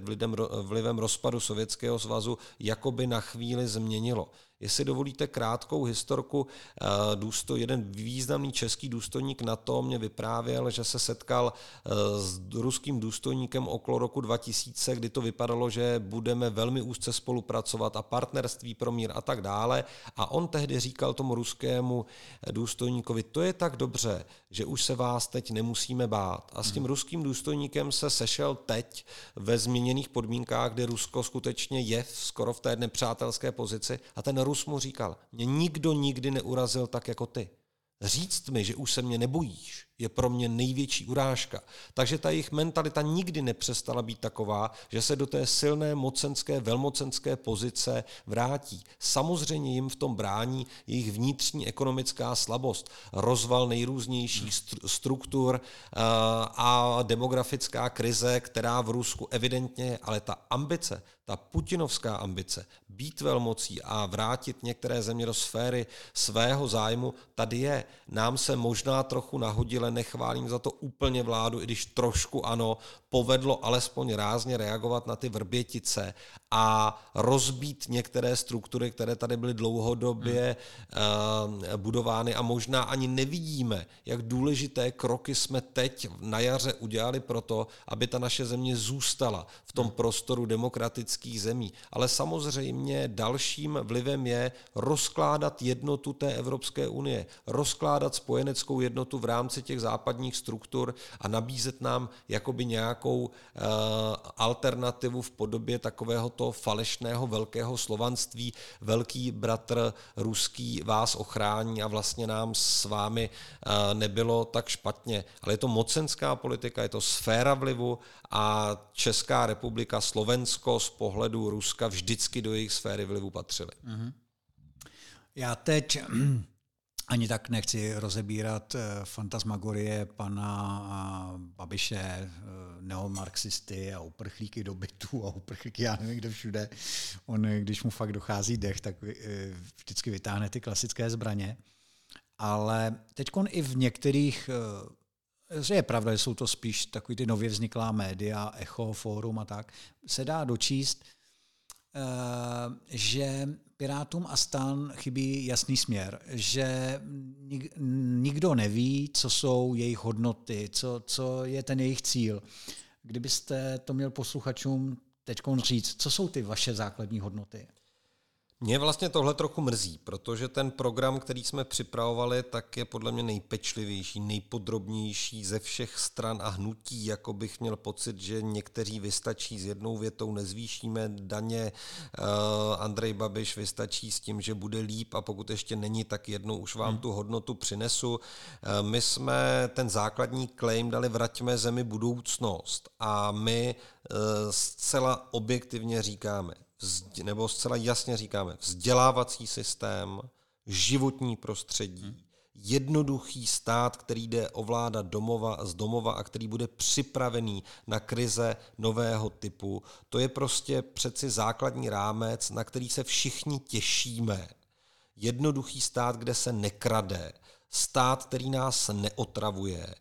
vlivem, rozpadu Sovětského svazu, jakoby na chvíli změnilo. Jestli dovolíte krátkou historku, eh, důsto, jeden významný český důstojník na to mě vyprávěl, že se setkal eh, s ruským důstojníkem okolo roku 2000, kdy to vypadalo, že budeme velmi úzce spolupracovat a partnerství pro mír a tak dále. A on tehdy říkal tomu ruskému eh, důstojníkovi, to je tak dobře, že už se vás teď nemusíme bát. A s tím hmm. ruským důstojníkem se sešel teď ve změněných podmínkách, kde Rusko skutečně je skoro v té nepřátelské pozici a ten Rus mu říkal, mě nikdo nikdy neurazil tak jako ty. Říct mi, že už se mě nebojíš, je pro mě největší urážka. Takže ta jejich mentalita nikdy nepřestala být taková, že se do té silné mocenské, velmocenské pozice vrátí. Samozřejmě jim v tom brání jejich vnitřní ekonomická slabost, rozval nejrůznějších struktur eh, a demografická krize, která v Rusku evidentně je, ale ta ambice, ta putinovská ambice být velmocí a vrátit některé země do sféry svého zájmu, tady je. Nám se možná trochu nahodile, nechválím za to úplně vládu, i když trošku ano, povedlo alespoň rázně reagovat na ty vrbětice a rozbít některé struktury, které tady byly dlouhodobě hmm. budovány a možná ani nevidíme, jak důležité kroky jsme teď na jaře udělali pro to, aby ta naše země zůstala v tom prostoru demokratických zemí. Ale samozřejmě dalším vlivem je rozkládat jednotu té Evropské unie, rozkládat spojeneckou jednotu v rámci těch západních struktur a nabízet nám jakoby nějakou uh, alternativu v podobě takového to falešného velkého slovanství. Velký bratr ruský vás ochrání a vlastně nám s vámi uh, nebylo tak špatně. Ale je to mocenská politika, je to sféra vlivu a Česká republika, Slovensko z pohledu Ruska vždycky do jejich sféry vlivu patřily. Mm-hmm. Já teď ani tak nechci rozebírat eh, fantasmagorie pana eh, Babiše, eh, neomarxisty a uprchlíky do bytu a uprchlíky, já nevím, kde všude. On, když mu fakt dochází dech, tak vždycky vytáhne ty klasické zbraně. Ale teď i v některých, je pravda, že jsou to spíš takový ty nově vzniklá média, Echo, Forum a tak, se dá dočíst, že Pirátům a stan chybí jasný směr, že nikdo neví, co jsou jejich hodnoty, co, co je ten jejich cíl. Kdybyste to měl posluchačům teď říct, co jsou ty vaše základní hodnoty? Mě vlastně tohle trochu mrzí, protože ten program, který jsme připravovali, tak je podle mě nejpečlivější, nejpodrobnější ze všech stran a hnutí, jako bych měl pocit, že někteří vystačí s jednou větou, nezvýšíme daně, uh, Andrej Babiš vystačí s tím, že bude líp a pokud ještě není, tak jednou už vám hmm. tu hodnotu přinesu. Uh, my jsme ten základní claim dali vraťme zemi budoucnost a my uh, zcela objektivně říkáme, nebo zcela jasně říkáme, vzdělávací systém, životní prostředí, jednoduchý stát, který jde ovládat domova z domova a který bude připravený na krize nového typu. To je prostě přeci základní rámec, na který se všichni těšíme. Jednoduchý stát, kde se nekrade, stát, který nás neotravuje,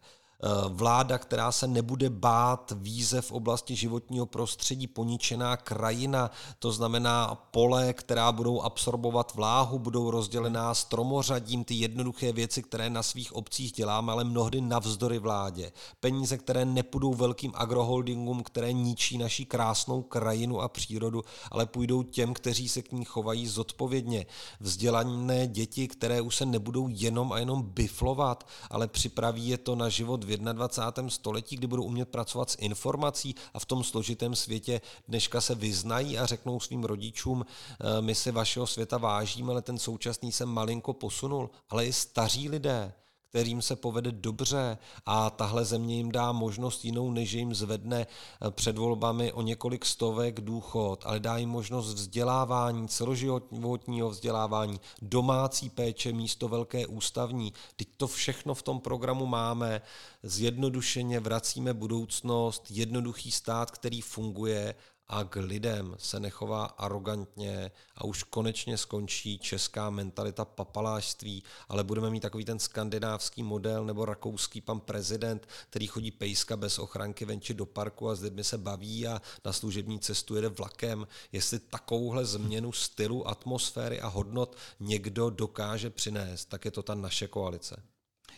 vláda, která se nebude bát výzev v oblasti životního prostředí, poničená krajina, to znamená pole, která budou absorbovat vláhu, budou rozdělená stromořadím, ty jednoduché věci, které na svých obcích děláme, ale mnohdy navzdory vládě. Peníze, které nepůjdou velkým agroholdingům, které ničí naší krásnou krajinu a přírodu, ale půjdou těm, kteří se k ní chovají zodpovědně. Vzdělané děti, které už se nebudou jenom a jenom biflovat, ale připraví je to na život v 21. století, kdy budou umět pracovat s informací a v tom složitém světě dneška se vyznají a řeknou svým rodičům, eh, my si vašeho světa vážíme, ale ten současný se malinko posunul. Ale i staří lidé, kterým se povede dobře a tahle země jim dá možnost jinou, než jim zvedne eh, před volbami o několik stovek důchod, ale dá jim možnost vzdělávání, celoživotního vzdělávání, domácí péče místo velké ústavní. Teď to všechno v tom programu máme. Zjednodušeně vracíme budoucnost, jednoduchý stát, který funguje a k lidem se nechová arrogantně a už konečně skončí česká mentalita papalášství, ale budeme mít takový ten skandinávský model nebo rakouský pan prezident, který chodí pejska bez ochranky venči do parku a s lidmi se baví a na služební cestu jede vlakem. Jestli takovouhle změnu stylu, atmosféry a hodnot někdo dokáže přinést, tak je to ta naše koalice.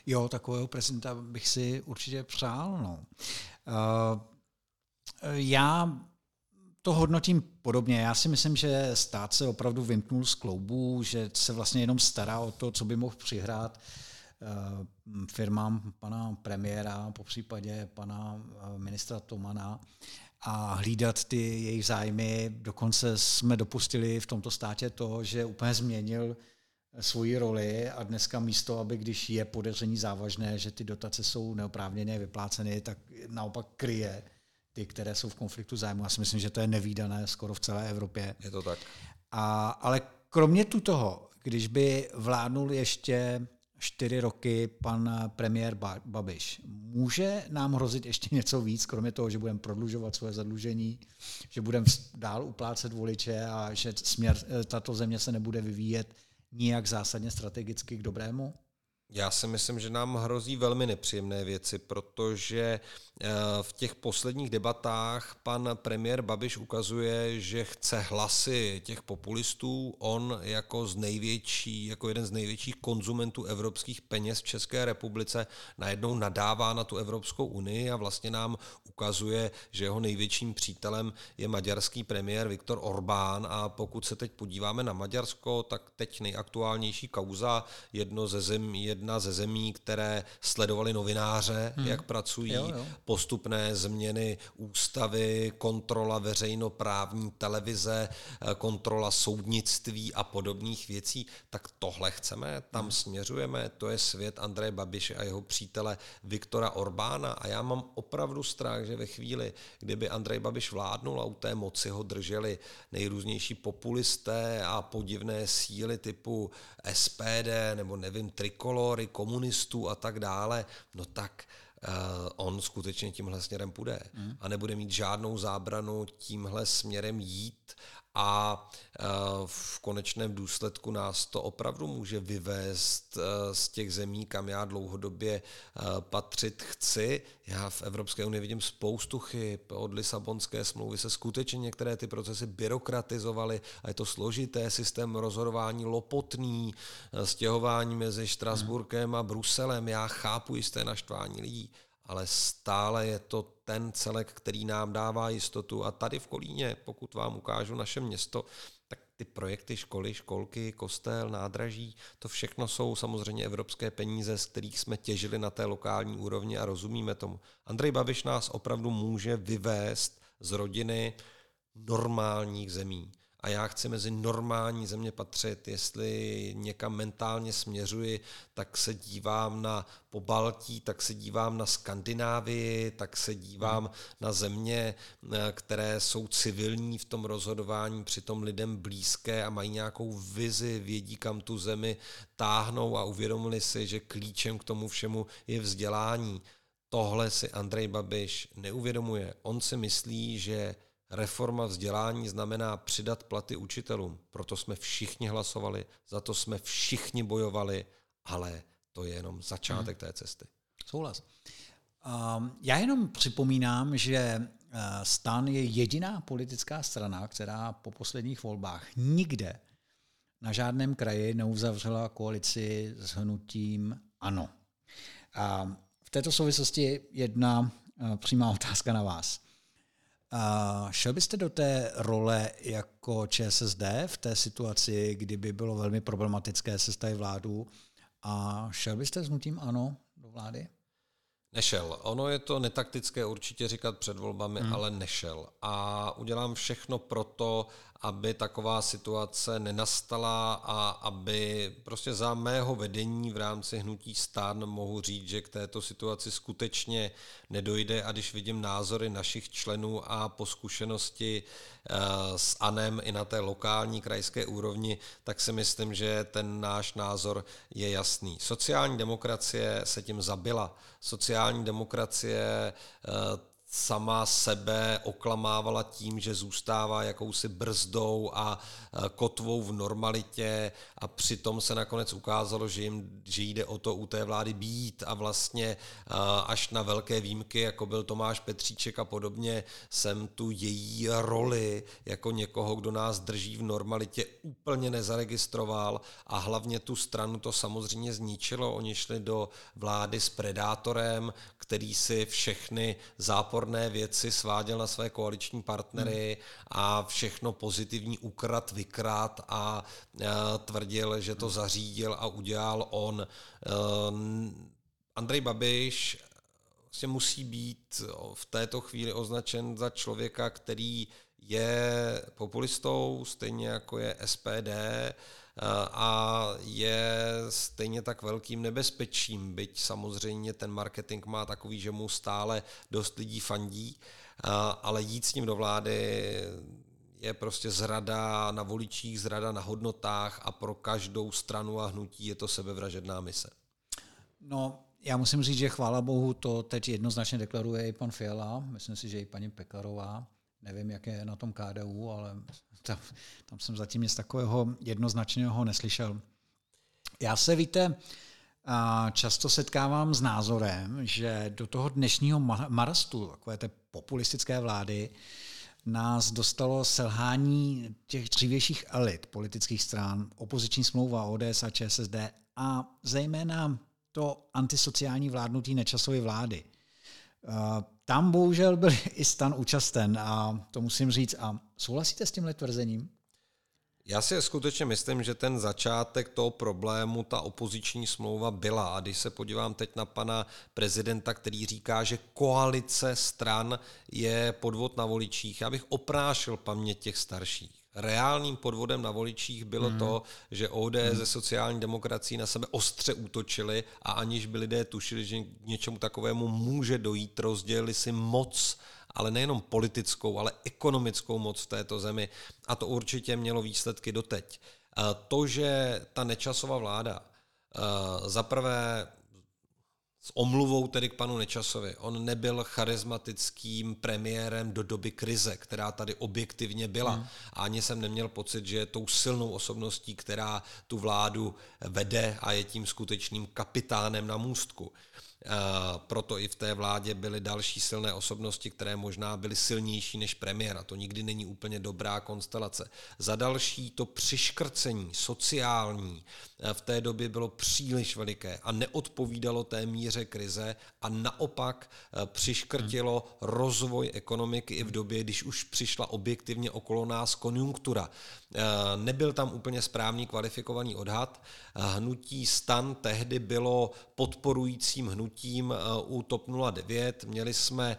Jo, takového prezidenta bych si určitě přál. No. Uh, já to hodnotím podobně. Já si myslím, že stát se opravdu vymknul z kloubů, že se vlastně jenom stará o to, co by mohl přihrát eh, firmám pana premiéra, po případě pana eh, ministra Tomana a hlídat ty jejich zájmy. Dokonce jsme dopustili v tomto státě to, že úplně změnil svoji roli a dneska místo, aby když je podezření závažné, že ty dotace jsou neoprávněně vypláceny, tak naopak kryje ty, které jsou v konfliktu zájmu. Já si myslím, že to je nevýdané skoro v celé Evropě. Je to tak. A, ale kromě tu toho, když by vládnul ještě čtyři roky pan premiér Babiš. Může nám hrozit ještě něco víc, kromě toho, že budeme prodlužovat svoje zadlužení, že budeme dál uplácet voliče a že směr eh, tato země se nebude vyvíjet nijak zásadně strategicky k dobrému? Já si myslím, že nám hrozí velmi nepříjemné věci, protože eh, v těch posledních debatách pan premiér Babiš ukazuje, že chce hlasy těch populistů. On jako, z největší, jako jeden z největších konzumentů evropských peněz v České republice najednou nadává na tu Evropskou unii a vlastně nám ukazuje, že jeho největším přítelem je maďarský premiér Viktor Orbán a pokud se teď podíváme na Maďarsko, tak teď nejaktuálnější kauza jedno ze zemí, jedna ze zemí, které sledovali novináře, hmm. jak pracují, jo, jo. postupné změny ústavy, kontrola veřejnoprávní televize, eh, kontrola soudnictví a podobných věcí, tak tohle chceme, tam hmm. směřujeme, to je svět Andreje Babiše a jeho přítele Viktora Orbána a já mám opravdu strach, že ve chvíli, kdyby Andrej Babiš vládnul a u té moci ho drželi nejrůznější populisté a podivné síly typu SPD nebo nevím, trikolory, komunistů a tak dále, no tak uh, on skutečně tímhle směrem půjde mm. a nebude mít žádnou zábranu tímhle směrem jít a eh, v konečném důsledku nás to opravdu může vyvést eh, z těch zemí, kam já dlouhodobě eh, patřit chci. Já v Evropské unii vidím spoustu chyb. Od Lisabonské smlouvy se skutečně některé ty procesy byrokratizovaly a je to složité, systém rozhodování lopotný, stěhování mezi Štrasburkem a Bruselem. Já chápu jisté naštvání lidí, ale stále je to ten celek, který nám dává jistotu. A tady v Kolíně, pokud vám ukážu naše město, tak ty projekty školy, školky, kostel, nádraží, to všechno jsou samozřejmě evropské peníze, z kterých jsme těžili na té lokální úrovni a rozumíme tomu. Andrej Babiš nás opravdu může vyvést z rodiny normálních zemí a já chci mezi normální země patřit. Jestli někam mentálně směřuji, tak se dívám na Pobaltí, tak se dívám na Skandinávii, tak se dívám na země, eh, které jsou civilní v tom rozhodování, přitom lidem blízké a mají nějakou vizi, vědí, kam tu zemi táhnou a uvědomili si, že klíčem k tomu všemu je vzdělání. Tohle si Andrej Babiš neuvědomuje. On si myslí, že Reforma vzdělání znamená přidat platy učitelům. Proto jsme všichni hlasovali, za to jsme všichni bojovali, ale to je jenom začátek hmm. té cesty. Souhlas. Um, já jenom připomínám, že uh, stan je jediná politická strana, která po posledních volbách nikde na žádném kraji neuzavřela koalici s hnutím ANO. A v této souvislosti jedna uh, přímá otázka na vás. A šel byste do té role jako ČSSD v té situaci, kdyby bylo velmi problematické sestavit vládu a šel byste s nutím ano do vlády? Nešel. Ono je to netaktické určitě říkat před volbami, hmm. ale nešel. A udělám všechno pro to, aby taková situace nenastala a aby prostě za mého vedení v rámci hnutí stán mohu říct, že k této situaci skutečně nedojde a když vidím názory našich členů a po zkušenosti eh, s ANEM i na té lokální krajské úrovni, tak si myslím, že ten náš názor je jasný. Sociální demokracie se tím zabila. Sociální demokracie eh, sama sebe oklamávala tím, že zůstává jakousi brzdou a e, kotvou v normalitě a přitom se nakonec ukázalo, že, jim, že jde o to u té vlády být a vlastně e, až na velké výjimky, jako byl Tomáš Petříček a podobně, jsem tu její roli jako někoho, kdo nás drží v normalitě, úplně nezaregistroval a hlavně tu stranu to samozřejmě zničilo. Oni šli do vlády s predátorem, který si všechny záporné věci sváděl na své koaliční partnery hmm. a všechno pozitivní ukrad, vykrát a e, tvrdil, že to zařídil a udělal on. E, Andrej Babiš vlastně musí být v této chvíli označen za člověka, který je populistou, stejně jako je SPD a je stejně tak velkým nebezpečím, byť samozřejmě ten marketing má takový, že mu stále dost lidí fandí, ale jít s ním do vlády je prostě zrada na voličích, zrada na hodnotách a pro každou stranu a hnutí je to sebevražedná mise. No, já musím říct, že chvála Bohu to teď jednoznačně deklaruje i pan Fiala, myslím si, že i paní Pekarová. Nevím, jak je na tom KDU, ale tam, tam jsem zatím nic takového jednoznačného neslyšel. Já se, víte, často setkávám s názorem, že do toho dnešního marastu, takové té populistické vlády, nás dostalo selhání těch dřívějších elit politických stran, opoziční smlouva ODS a ČSSD a zejména to antisociální vládnutí nečasové vlády. Tam bohužel byl i stan účasten a to musím říct. A souhlasíte s tímhle tvrzením? Já si skutečně myslím, že ten začátek toho problému, ta opoziční smlouva byla. A když se podívám teď na pana prezidenta, který říká, že koalice stran je podvod na voličích, já bych oprášil paměť těch starších. Reálným podvodem na voličích bylo mm. to, že ODS mm. ze sociální demokracií na sebe ostře útočili a aniž by lidé tušili, že k něčemu takovému může dojít, rozdělili si moc ale nejenom politickou, ale ekonomickou moc v této zemi. A to určitě mělo výsledky doteď. To, že ta nečasová vláda zaprvé s omluvou tedy k panu Nečasovi. On nebyl charismatickým premiérem do doby krize, která tady objektivně byla. Hmm. A ani jsem neměl pocit, že je tou silnou osobností, která tu vládu vede a je tím skutečným kapitánem na můstku. Proto i v té vládě byly další silné osobnosti, které možná byly silnější než premiér. A to nikdy není úplně dobrá konstelace. Za další to přiškrcení sociální v té době bylo příliš veliké a neodpovídalo té míře krize a naopak eh, přiškrtilo rozvoj ekonomiky i v době, když už přišla objektivně okolo nás konjunktura. Eh, nebyl tam úplně správný kvalifikovaný odhad. Hnutí stan tehdy bylo podporujícím hnutím eh, u TOP 09. Měli jsme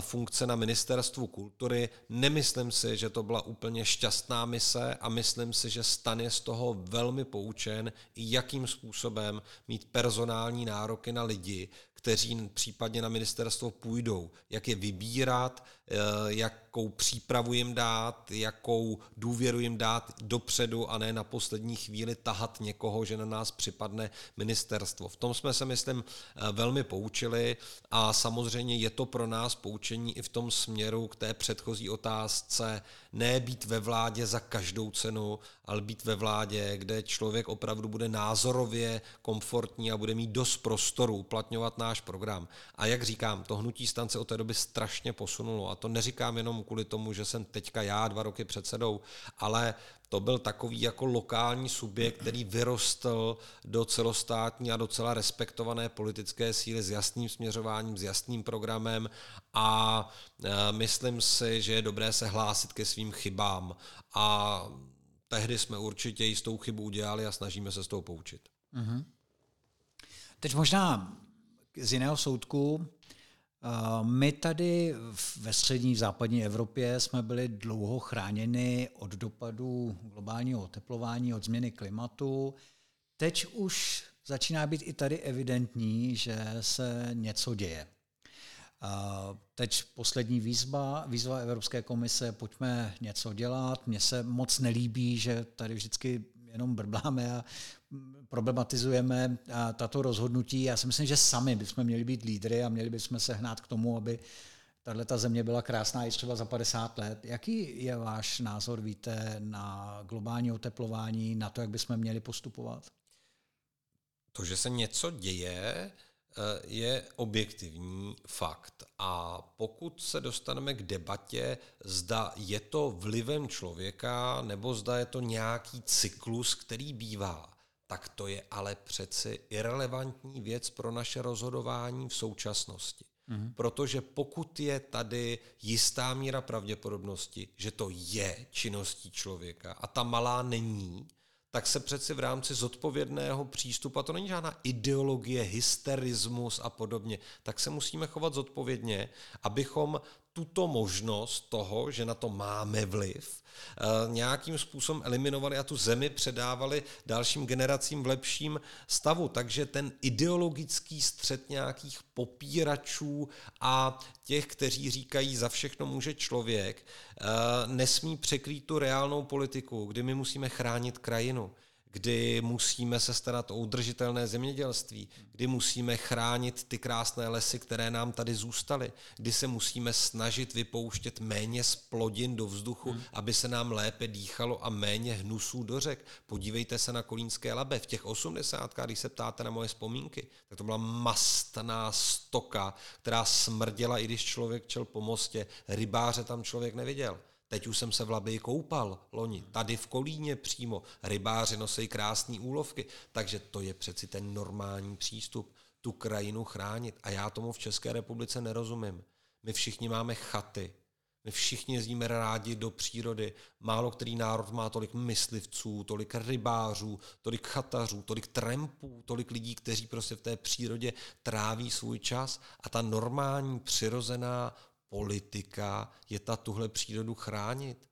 funkce na ministerstvu kultury. Nemyslím si, že to byla úplně šťastná mise a myslím si, že stan je z toho velmi poučen jakým způsobem mít personální nároky na lidi, kteří případně na ministerstvo půjdou, jak je vybírat, eh, jakou přípravu jim dát, jakou důvěru jim dát dopředu a ne na poslední chvíli tahat někoho, že na nás připadne ministerstvo. V tom jsme se, myslím, eh, velmi poučili a samozřejmě je to pro nás poučení i v tom směru k té předchozí otázce, ne být ve vládě za každou cenu, ale být ve vládě, kde člověk opravdu bude názorově komfortní a bude mít dost prostoru uplatňovat náš program. A jak říkám, to hnutí stance od té doby strašně posunulo. A to neříkám jenom kvůli tomu, že jsem teďka já dva roky předsedou, ale to byl takový jako lokální subjekt, který vyrostl do celostátní a docela respektované politické síly s jasným směřováním, s jasným programem a e, myslím si, že je dobré se hlásit ke svým chybám a tehdy jsme určitě jistou chybu udělali a snažíme se z toho poučit. Mm-hmm. Teď možná z jiného soudku. My tady ve střední západní Evropě jsme byli dlouho chráněni od dopadů globálního oteplování, od změny klimatu. Teď už začíná být i tady evidentní, že se něco děje. Teď poslední výzva, výzva Evropské komise, pojďme něco dělat. Mně se moc nelíbí, že tady vždycky jenom brbláme a problematizujeme tato rozhodnutí. Já si myslím, že sami bychom měli být lídry a měli bychom se hnát k tomu, aby tahle ta země byla krásná i třeba za 50 let. Jaký je váš názor, víte, na globální oteplování, na to, jak bychom měli postupovat? To, že se něco děje, je objektivní fakt. A pokud se dostaneme k debatě, zda je to vlivem člověka, nebo zda je to nějaký cyklus, který bývá, tak to je ale přeci irrelevantní věc pro naše rozhodování v současnosti. Mm-hmm. Protože pokud je tady jistá míra pravděpodobnosti, že to je činností člověka a ta malá není, tak se přeci v rámci zodpovědného přístupu, a to není žádná ideologie, hysterismus a podobně, tak se musíme chovat zodpovědně, abychom tuto možnost toho, že na to máme vliv, eh, nějakým způsobem eliminovali a tu zemi předávali dalším generacím v lepším stavu. Takže ten ideologický střed nějakých popíračů a těch, kteří říkají, za všechno může člověk, eh, nesmí překrýt tu reálnou politiku, kdy my musíme chránit krajinu kdy musíme se starat o udržitelné zemědělství, kdy musíme chránit ty krásné lesy, které nám tady zůstaly, kdy se musíme snažit vypouštět méně splodin do vzduchu, hmm. aby se nám lépe dýchalo a méně hnusů do řek. Podívejte se na Kolínské labe. V těch osmdesátkách, když se ptáte na moje vzpomínky, tak to byla mastná stoka, která smrděla, i když člověk čel po mostě. Rybáře tam člověk neviděl. Teď už jsem se v Labii koupal loni, tady v Kolíně přímo. Rybáři nosí krásné úlovky, takže to je přeci ten normální přístup, tu krajinu chránit. A já tomu v České republice nerozumím. My všichni máme chaty, my všichni jezdíme rádi do přírody. Málo který národ má tolik myslivců, tolik rybářů, tolik chatařů, tolik trampů, tolik lidí, kteří prostě v té přírodě tráví svůj čas. A ta normální, přirozená politika je ta tuhle přírodu chránit.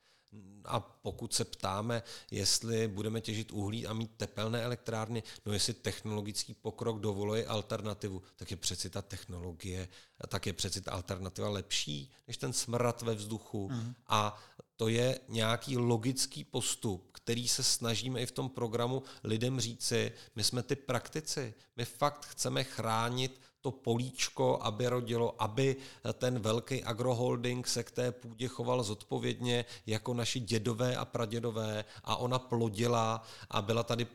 A pokud se ptáme, jestli budeme těžit uhlí a mít tepelné elektrárny, no jestli technologický pokrok dovoluje alternativu, tak je přeci ta technologie, tak je přeci ta alternativa lepší než ten smrad ve vzduchu. Mm. A to je nějaký logický postup, který se snažíme i v tom programu lidem říci, my jsme ty praktici, my fakt chceme chránit to políčko, aby rodilo, aby ten velký agroholding se k té půdě choval zodpovědně jako naši dědové a pradědové a ona plodila a byla tady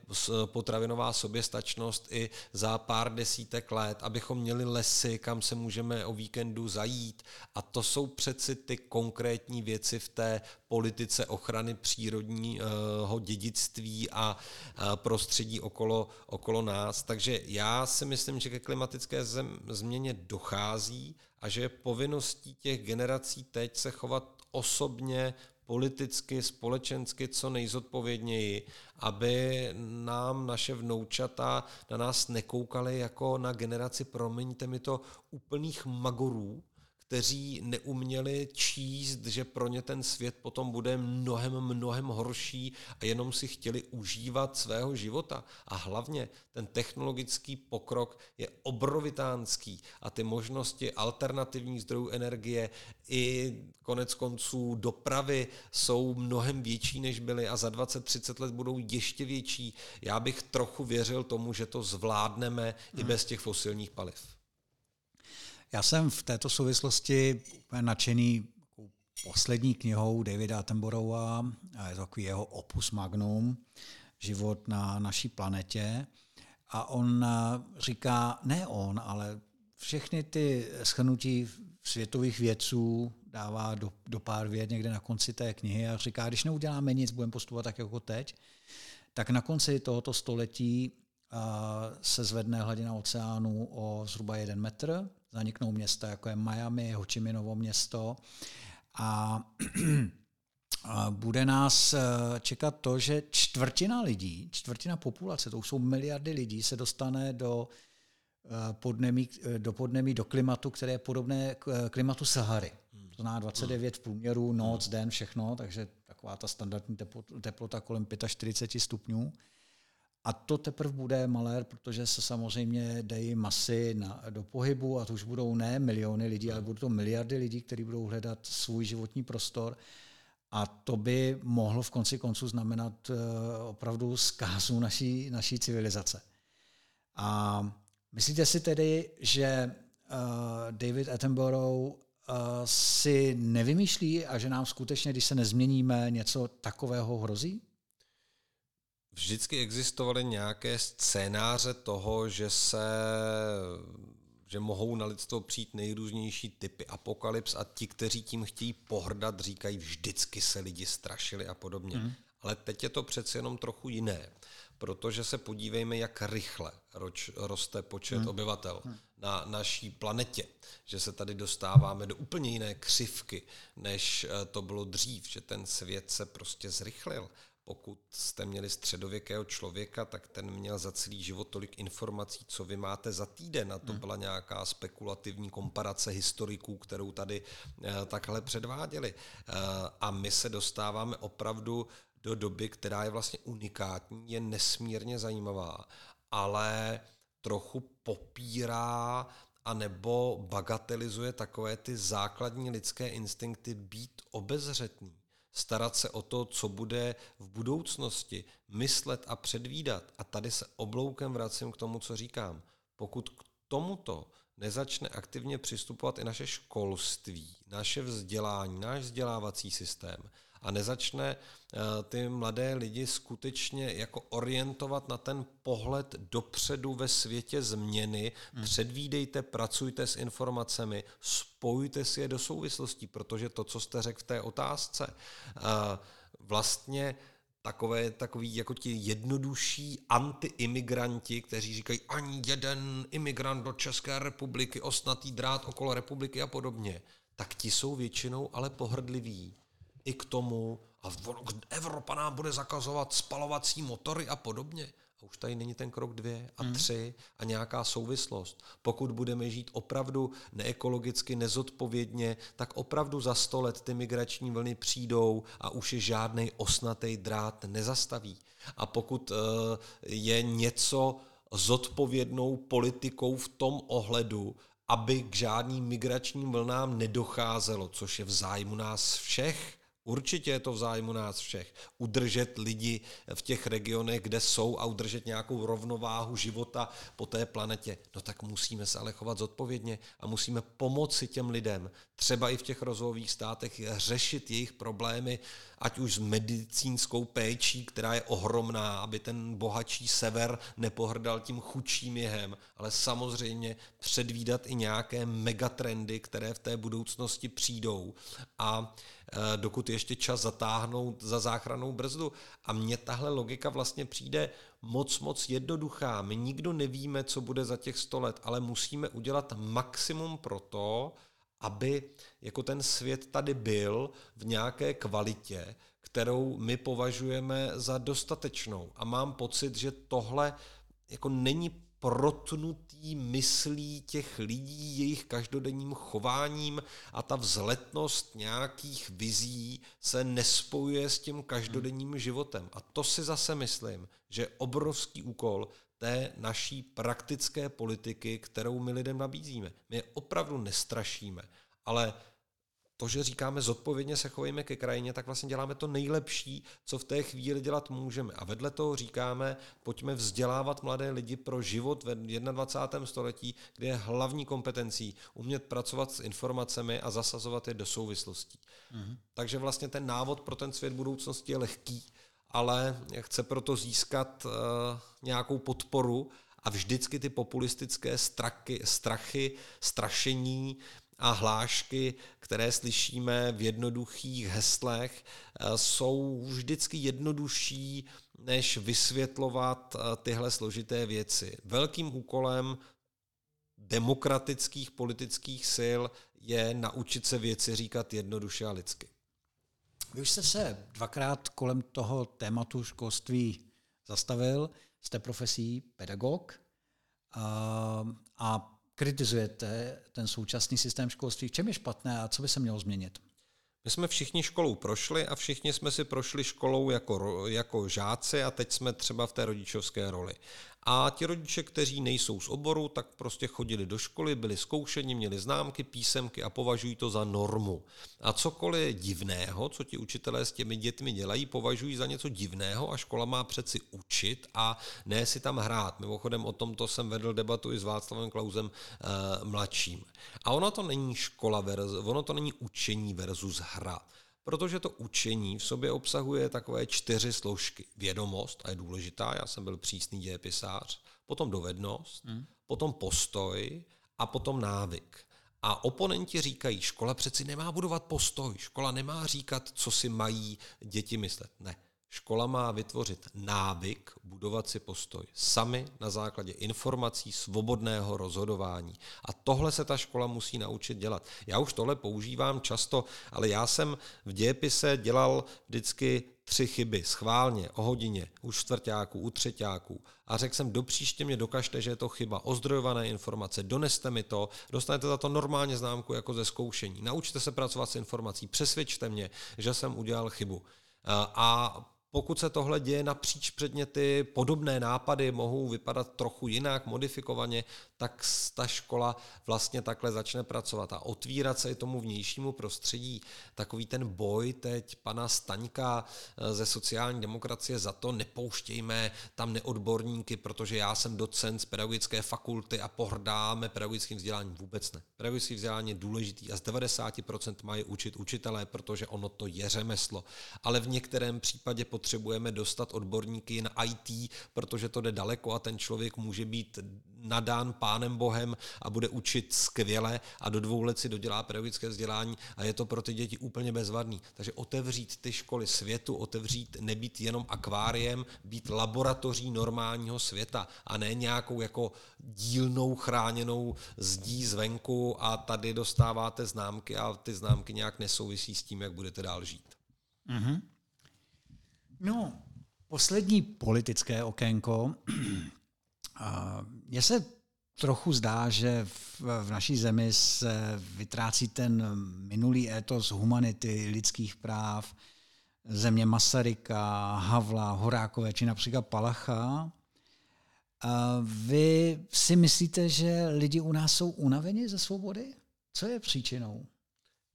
potravinová soběstačnost i za pár desítek let, abychom měli lesy, kam se můžeme o víkendu zajít a to jsou přeci ty konkrétní věci v té politice ochrany přírodního dědictví a prostředí okolo, okolo nás. Takže já si myslím, že ke klimatické zem, změně dochází a že je povinností těch generací teď se chovat osobně, politicky, společensky co nejzodpovědněji, aby nám naše vnoučata na nás nekoukaly jako na generaci, promiňte mi to, úplných magorů, kteří neuměli číst, že pro ně ten svět potom bude mnohem, mnohem horší a jenom si chtěli užívat svého života. A hlavně ten technologický pokrok je obrovitánský a ty možnosti alternativních zdrojů energie i konec konců dopravy jsou mnohem větší, než byly a za 20-30 let budou ještě větší. Já bych trochu věřil tomu, že to zvládneme hmm. i bez těch fosilních paliv. Já jsem v této souvislosti nadšený poslední knihou Davida Attenborougha, je to takový jeho opus magnum, život na naší planetě. A on říká, ne on, ale všechny ty schrnutí světových vědců dává do, do pár věd někde na konci té knihy a říká, když neuděláme nic, budeme postupovat tak jako teď, tak na konci tohoto století se zvedne hladina oceánu o zhruba jeden metr, zaniknou města, jako je Miami, Ho Chi Minhovo město a bude nás eh, čekat to, že čtvrtina lidí, čtvrtina populace, to už jsou miliardy lidí, se dostane do eh, podnemí, eh, do podnemí, do klimatu, které je podobné klimatu Sahary. To znamená 29 v průměru, noc, den, všechno, takže taková ta standardní teplota kolem 45 stupňů. A to teprve bude malér, protože se samozřejmě dají masy na, do pohybu a to už budou ne miliony lidí, ale budou to miliardy lidí, kteří budou hledat svůj životní prostor. A to by mohlo v konci konců znamenat uh, opravdu zkázu naší, naší civilizace. A myslíte si tedy, že uh, David Attenborough uh, si nevymýšlí a že nám skutečně, když se nezměníme, něco takového hrozí? Vždycky existovaly nějaké scénáře toho, že se že mohou na lidstvo přijít nejrůznější typy apokalyps a ti, kteří tím chtějí pohrdat, říkají, vždycky se lidi strašili a podobně. Mm. Ale teď je to přeci jenom trochu jiné, protože se podívejme, jak rychle roč, roste počet mm. obyvatel mm. na naší planetě, že se tady dostáváme do úplně jiné křivky, než eh, to bylo dřív, že ten svět se prostě zrychlil pokud jste měli středověkého člověka, tak ten měl za celý život tolik informací, co vy máte za týden. A to hmm. byla nějaká spekulativní komparace historiků, kterou tady eh, takhle předváděli. Eh, a my se dostáváme opravdu do doby, která je vlastně unikátní, je nesmírně zajímavá, ale trochu popírá a nebo bagatelizuje takové ty základní lidské instinkty být obezřetný starat se o to, co bude v budoucnosti, myslet a předvídat. A tady se obloukem vracím k tomu, co říkám. Pokud k tomuto nezačne aktivně přistupovat i naše školství, naše vzdělání, náš vzdělávací systém, a nezačne eh, ty mladé lidi skutečně jako orientovat na ten pohled dopředu ve světě změny, hmm. předvídejte, pracujte s informacemi, spojujte si je do souvislostí, protože to, co jste řekl v té otázce, eh, vlastně takové, takový jako ti jednodušší antiimigranti, kteří říkají ani jeden imigrant do České republiky, osnatý drát okolo republiky a podobně, tak ti jsou většinou ale pohrdliví i k tomu, a Evropa nám bude zakazovat spalovací motory a podobně. A už tady není ten krok dvě a hmm. tři a nějaká souvislost. Pokud budeme žít opravdu neekologicky, nezodpovědně, tak opravdu za sto let ty migrační vlny přijdou a už je žádný osnatý drát nezastaví. A pokud uh, je něco zodpovědnou politikou v tom ohledu, aby k žádným migračním vlnám nedocházelo, což je v zájmu nás všech, Určitě je to v zájmu nás všech. Udržet lidi v těch regionech, kde jsou a udržet nějakou rovnováhu života po té planetě. No tak musíme se ale chovat zodpovědně a musíme pomoci těm lidem, třeba i v těch rozvojových státech, řešit jejich problémy, ať už s medicínskou péčí, která je ohromná, aby ten bohatší sever nepohrdal tím chudším jehem, ale samozřejmě předvídat i nějaké megatrendy, které v té budoucnosti přijdou. A dokud ještě čas zatáhnout za záchranou brzdu. A mně tahle logika vlastně přijde moc, moc jednoduchá. My nikdo nevíme, co bude za těch sto let, ale musíme udělat maximum pro to, aby jako ten svět tady byl v nějaké kvalitě, kterou my považujeme za dostatečnou. A mám pocit, že tohle jako není protnutý myslí těch lidí, jejich každodenním chováním a ta vzletnost nějakých vizí se nespojuje s tím každodenním životem. A to si zase myslím, že je obrovský úkol té naší praktické politiky, kterou my lidem nabízíme. My je opravdu nestrašíme, ale to, že říkáme zodpovědně se chovejme ke krajině, tak vlastně děláme to nejlepší, co v té chvíli dělat můžeme. A vedle toho říkáme, pojďme vzdělávat mladé lidi pro život ve 21. století, kde je hlavní kompetencí umět pracovat s informacemi a zasazovat je do souvislostí. Mm-hmm. Takže vlastně ten návod pro ten svět budoucnosti je lehký, ale chce proto získat uh, nějakou podporu a vždycky ty populistické strachy, strachy, strašení, a hlášky, které slyšíme v jednoduchých heslech, eh, jsou vždycky jednodušší, než vysvětlovat eh, tyhle složité věci. Velkým úkolem demokratických politických sil je naučit se věci říkat jednoduše a lidsky. Vy už jste se dvakrát kolem toho tématu školství zastavil. Jste profesí pedagog a, a kritizujete ten současný systém školství. V čem je špatné a co by se mělo změnit? My jsme všichni školou prošli a všichni jsme si prošli školou jako, jako žáci a teď jsme třeba v té rodičovské roli. A ti rodiče, kteří nejsou z oboru, tak prostě chodili do školy, byli zkoušeni, měli známky, písemky a považují to za normu. A cokoliv divného, co ti učitelé s těmi dětmi dělají, považují za něco divného a škola má přeci učit a ne si tam hrát. Mimochodem o tomto jsem vedl debatu i s Václavem Klausem e, mladším. A ono to není škola, ono to není učení versus hra protože to učení v sobě obsahuje takové čtyři složky. Vědomost, a je důležitá, já jsem byl přísný dějepisář, potom dovednost, hmm. potom postoj a potom návyk. A oponenti říkají, škola přeci nemá budovat postoj, škola nemá říkat, co si mají děti myslet. Ne. Škola má vytvořit návyk, budovat si postoj sami na základě informací svobodného rozhodování. A tohle se ta škola musí naučit dělat. Já už tohle používám často, ale já jsem v dějepise dělal vždycky tři chyby schválně o hodině u čtvrtáků, u třetíáků a řekl jsem, do příště mě dokažte, že je to chyba, ozdrojované informace, doneste mi to, dostanete za to normálně známku jako ze zkoušení. Naučte se pracovat s informací, přesvědčte mě, že jsem udělal chybu. A pokud se tohle děje napříč předměty, podobné nápady mohou vypadat trochu jinak, modifikovaně, tak ta škola vlastně takhle začne pracovat a otvírat se i tomu vnějšímu prostředí. Takový ten boj teď pana Staňka eh, ze sociální demokracie za to nepouštějme tam neodborníky, protože já jsem docent z pedagogické fakulty a pohrdáme pedagogickým vzděláním. Vůbec ne. Pedagogické vzdělání je důležitý a z 90% mají učit učitelé, protože ono to je řemeslo. Ale v některém případě potřebujeme dostat odborníky na IT, protože to jde daleko a ten člověk může být nadán pánem Bohem a bude učit skvěle a do dvou let si dodělá pedagogické vzdělání a je to pro ty děti úplně bezvadný. Takže otevřít ty školy světu, otevřít, nebýt jenom akváriem, být laboratoří normálního světa a ne nějakou jako dílnou chráněnou zdí zvenku a tady dostáváte známky a ty známky nějak nesouvisí s tím, jak budete dál žít. Mm-hmm. No, poslední politické okénko. Mně se trochu zdá, že v, v naší zemi se vytrácí ten minulý étos humanity, lidských práv, země Masaryka, Havla, Horákové či například Palacha. A vy si myslíte, že lidi u nás jsou unaveni ze svobody? Co je příčinou?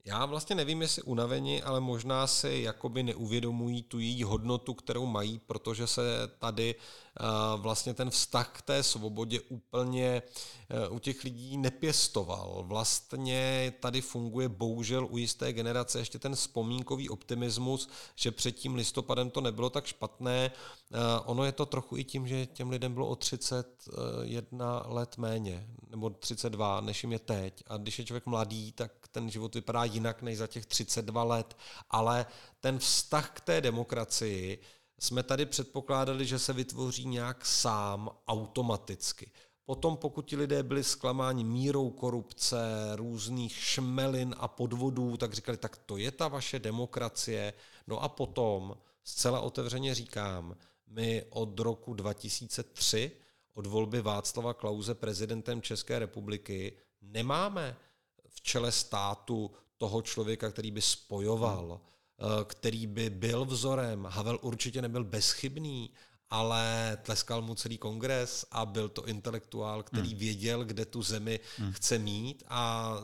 Já vlastně nevím, jestli unaveni, ale možná si jakoby neuvědomují tu její hodnotu, kterou mají, protože se tady vlastně ten vztah k té svobodě úplně e, u těch lidí nepěstoval. Vlastně tady funguje bohužel u jisté generace ještě ten vzpomínkový optimismus, že před tím listopadem to nebylo tak špatné. E, ono je to trochu i tím, že těm lidem bylo o 31 let méně, nebo 32, než jim je teď. A když je člověk mladý, tak ten život vypadá jinak než za těch 32 let. Ale ten vztah k té demokracii, jsme tady předpokládali, že se vytvoří nějak sám automaticky. Potom, pokud ti lidé byli zklamáni mírou korupce, různých šmelin a podvodů, tak říkali, tak to je ta vaše demokracie. No a potom, zcela otevřeně říkám, my od roku 2003, od volby Václava Klauze prezidentem České republiky, nemáme v čele státu toho člověka, který by spojoval který by byl vzorem. Havel určitě nebyl bezchybný, ale tleskal mu celý kongres a byl to intelektuál, který hmm. věděl, kde tu zemi hmm. chce mít a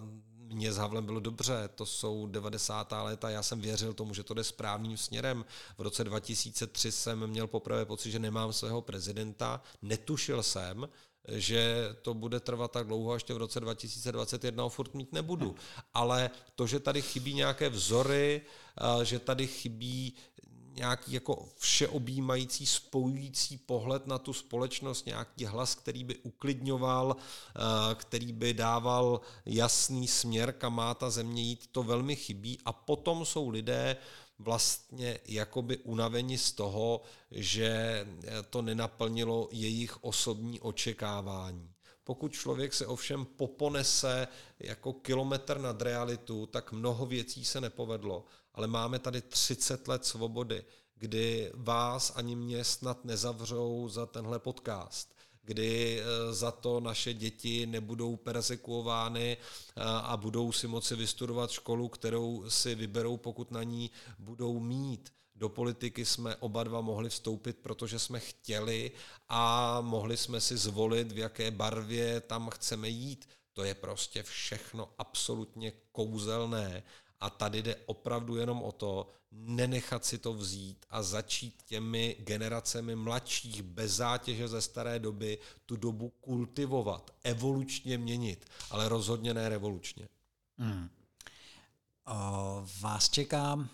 mně s Havlem bylo dobře, to jsou 90. léta, já jsem věřil tomu, že to jde správným směrem. V roce 2003 jsem měl poprvé pocit, že nemám svého prezidenta, netušil jsem, že to bude trvat tak dlouho, až v roce 2021 ho furt mít nebudu. Ale to, že tady chybí nějaké vzory, že tady chybí nějaký jako všeobjímající, spojující pohled na tu společnost, nějaký hlas, který by uklidňoval, který by dával jasný směr, kam má ta země jít, to velmi chybí. A potom jsou lidé, vlastně jakoby unaveni z toho, že to nenaplnilo jejich osobní očekávání. Pokud člověk se ovšem poponese jako kilometr nad realitu, tak mnoho věcí se nepovedlo. Ale máme tady 30 let svobody, kdy vás ani mě snad nezavřou za tenhle podcast kdy eh, za to naše děti nebudou persekuovány eh, a budou si moci vystudovat školu, kterou si vyberou, pokud na ní budou mít. Do politiky jsme oba dva mohli vstoupit, protože jsme chtěli a mohli jsme si zvolit, v jaké barvě tam chceme jít. To je prostě všechno absolutně kouzelné a tady jde opravdu jenom o to, nenechat si to vzít a začít těmi generacemi mladších bez zátěže ze staré doby tu dobu kultivovat, evolučně měnit, ale rozhodně ne revolučně. Hmm. O, vás čeká,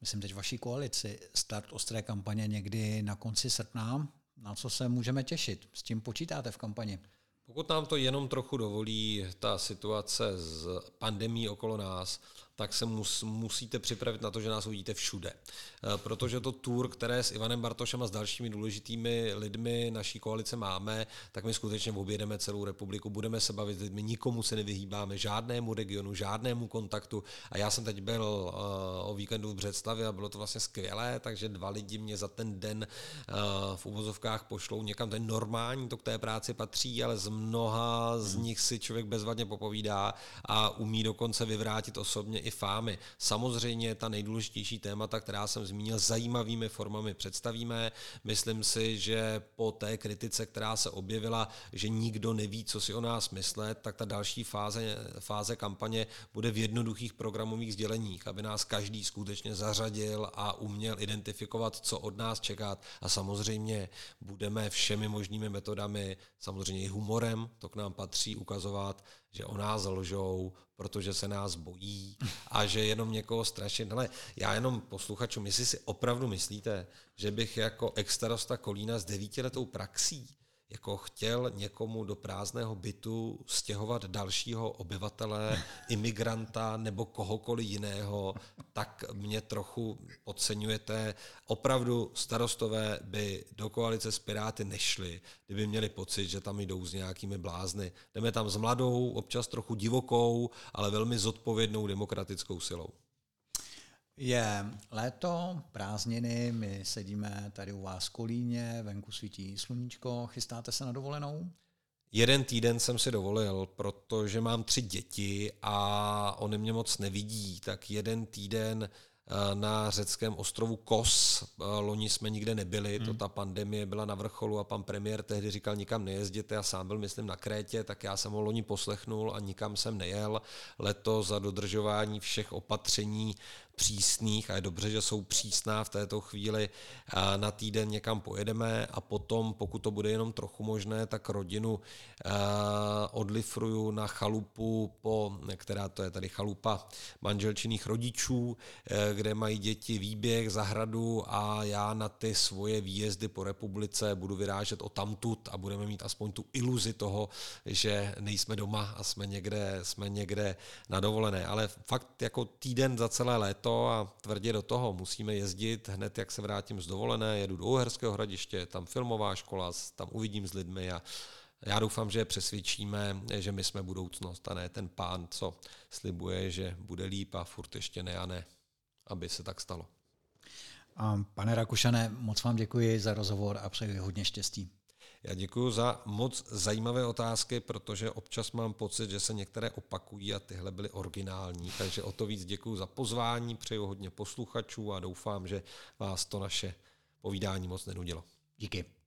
myslím teď vaší koalici, start ostré kampaně někdy na konci srpna. Na co se můžeme těšit? S tím počítáte v kampani? Pokud nám to jenom trochu dovolí ta situace s pandemí okolo nás, tak se mus, musíte připravit na to, že nás uvidíte všude. Eh, protože to tour, které s Ivanem Bartošem a s dalšími důležitými lidmi naší koalice máme, tak my skutečně objedeme celou republiku, budeme se bavit s lidmi, nikomu se nevyhýbáme, žádnému regionu, žádnému kontaktu. A já jsem teď byl uh, o víkendu v Břeclavě a bylo to vlastně skvělé, takže dva lidi mě za ten den uh, v uvozovkách pošlou někam. To je normální, to k té práci patří, ale z mnoha z hmm. nich si člověk bezvadně popovídá a umí dokonce vyvrátit osobně i fámy. Samozřejmě ta nejdůležitější témata, která jsem zmínil, zajímavými formami představíme. Myslím si, že po té kritice, která se objevila, že nikdo neví, co si o nás myslet, tak ta další fáze, fáze kampaně bude v jednoduchých programových sděleních, aby nás každý skutečně zařadil a uměl identifikovat, co od nás čekat. A samozřejmě budeme všemi možnými metodami, samozřejmě i humorem, to k nám patří, ukazovat, že o nás lžou, protože se nás bojí a že jenom někoho strašit. Ale já jenom posluchačům, jestli si opravdu myslíte, že bych jako extarosta Kolína s devítiletou praxí jako chtěl někomu do prázdného bytu stěhovat dalšího obyvatele, imigranta nebo kohokoliv jiného, tak mě trochu podceňujete. Opravdu starostové by do koalice s Piráty nešli, kdyby měli pocit, že tam jdou s nějakými blázny. Jdeme tam s mladou, občas trochu divokou, ale velmi zodpovědnou demokratickou silou. Je léto, prázdniny, my sedíme tady u vás v Kolíně, venku svítí sluníčko, chystáte se na dovolenou? Jeden týden jsem si dovolil, protože mám tři děti a oni mě moc nevidí, tak jeden týden eh, na řeckém ostrovu Kos. Eh, loni jsme nikde nebyli, hmm. to ta pandemie byla na vrcholu a pan premiér tehdy říkal, nikam nejezděte, já sám byl, myslím, na Krétě, tak já jsem ho loni poslechnul a nikam jsem nejel. Leto za dodržování všech opatření přísných a je dobře, že jsou přísná v této chvíli. Na týden někam pojedeme a potom, pokud to bude jenom trochu možné, tak rodinu odlifruju na chalupu, po, která to je tady chalupa manželčinných rodičů, e, kde mají děti výběh, zahradu a já na ty svoje výjezdy po republice budu vyrážet o tamtud a budeme mít aspoň tu iluzi toho, že nejsme doma a jsme někde, jsme někde na dovolené. Ale fakt jako týden za celé léto to a tvrdě do toho. Musíme jezdit hned, jak se vrátím z dovolené, jedu do Uherského hradiště, tam filmová škola, tam uvidím s lidmi a já doufám, že přesvědčíme, že my jsme budoucnost a ne ten pán, co slibuje, že bude líp a furt ještě ne a ne, aby se tak stalo. Pane Rakušané, moc vám děkuji za rozhovor a přeji hodně štěstí. Já děkuji za moc zajímavé otázky, protože občas mám pocit, že se některé opakují a tyhle byly originální. Takže o to víc děkuji za pozvání, přeju hodně posluchačů a doufám, že vás to naše povídání moc nenudilo. Díky.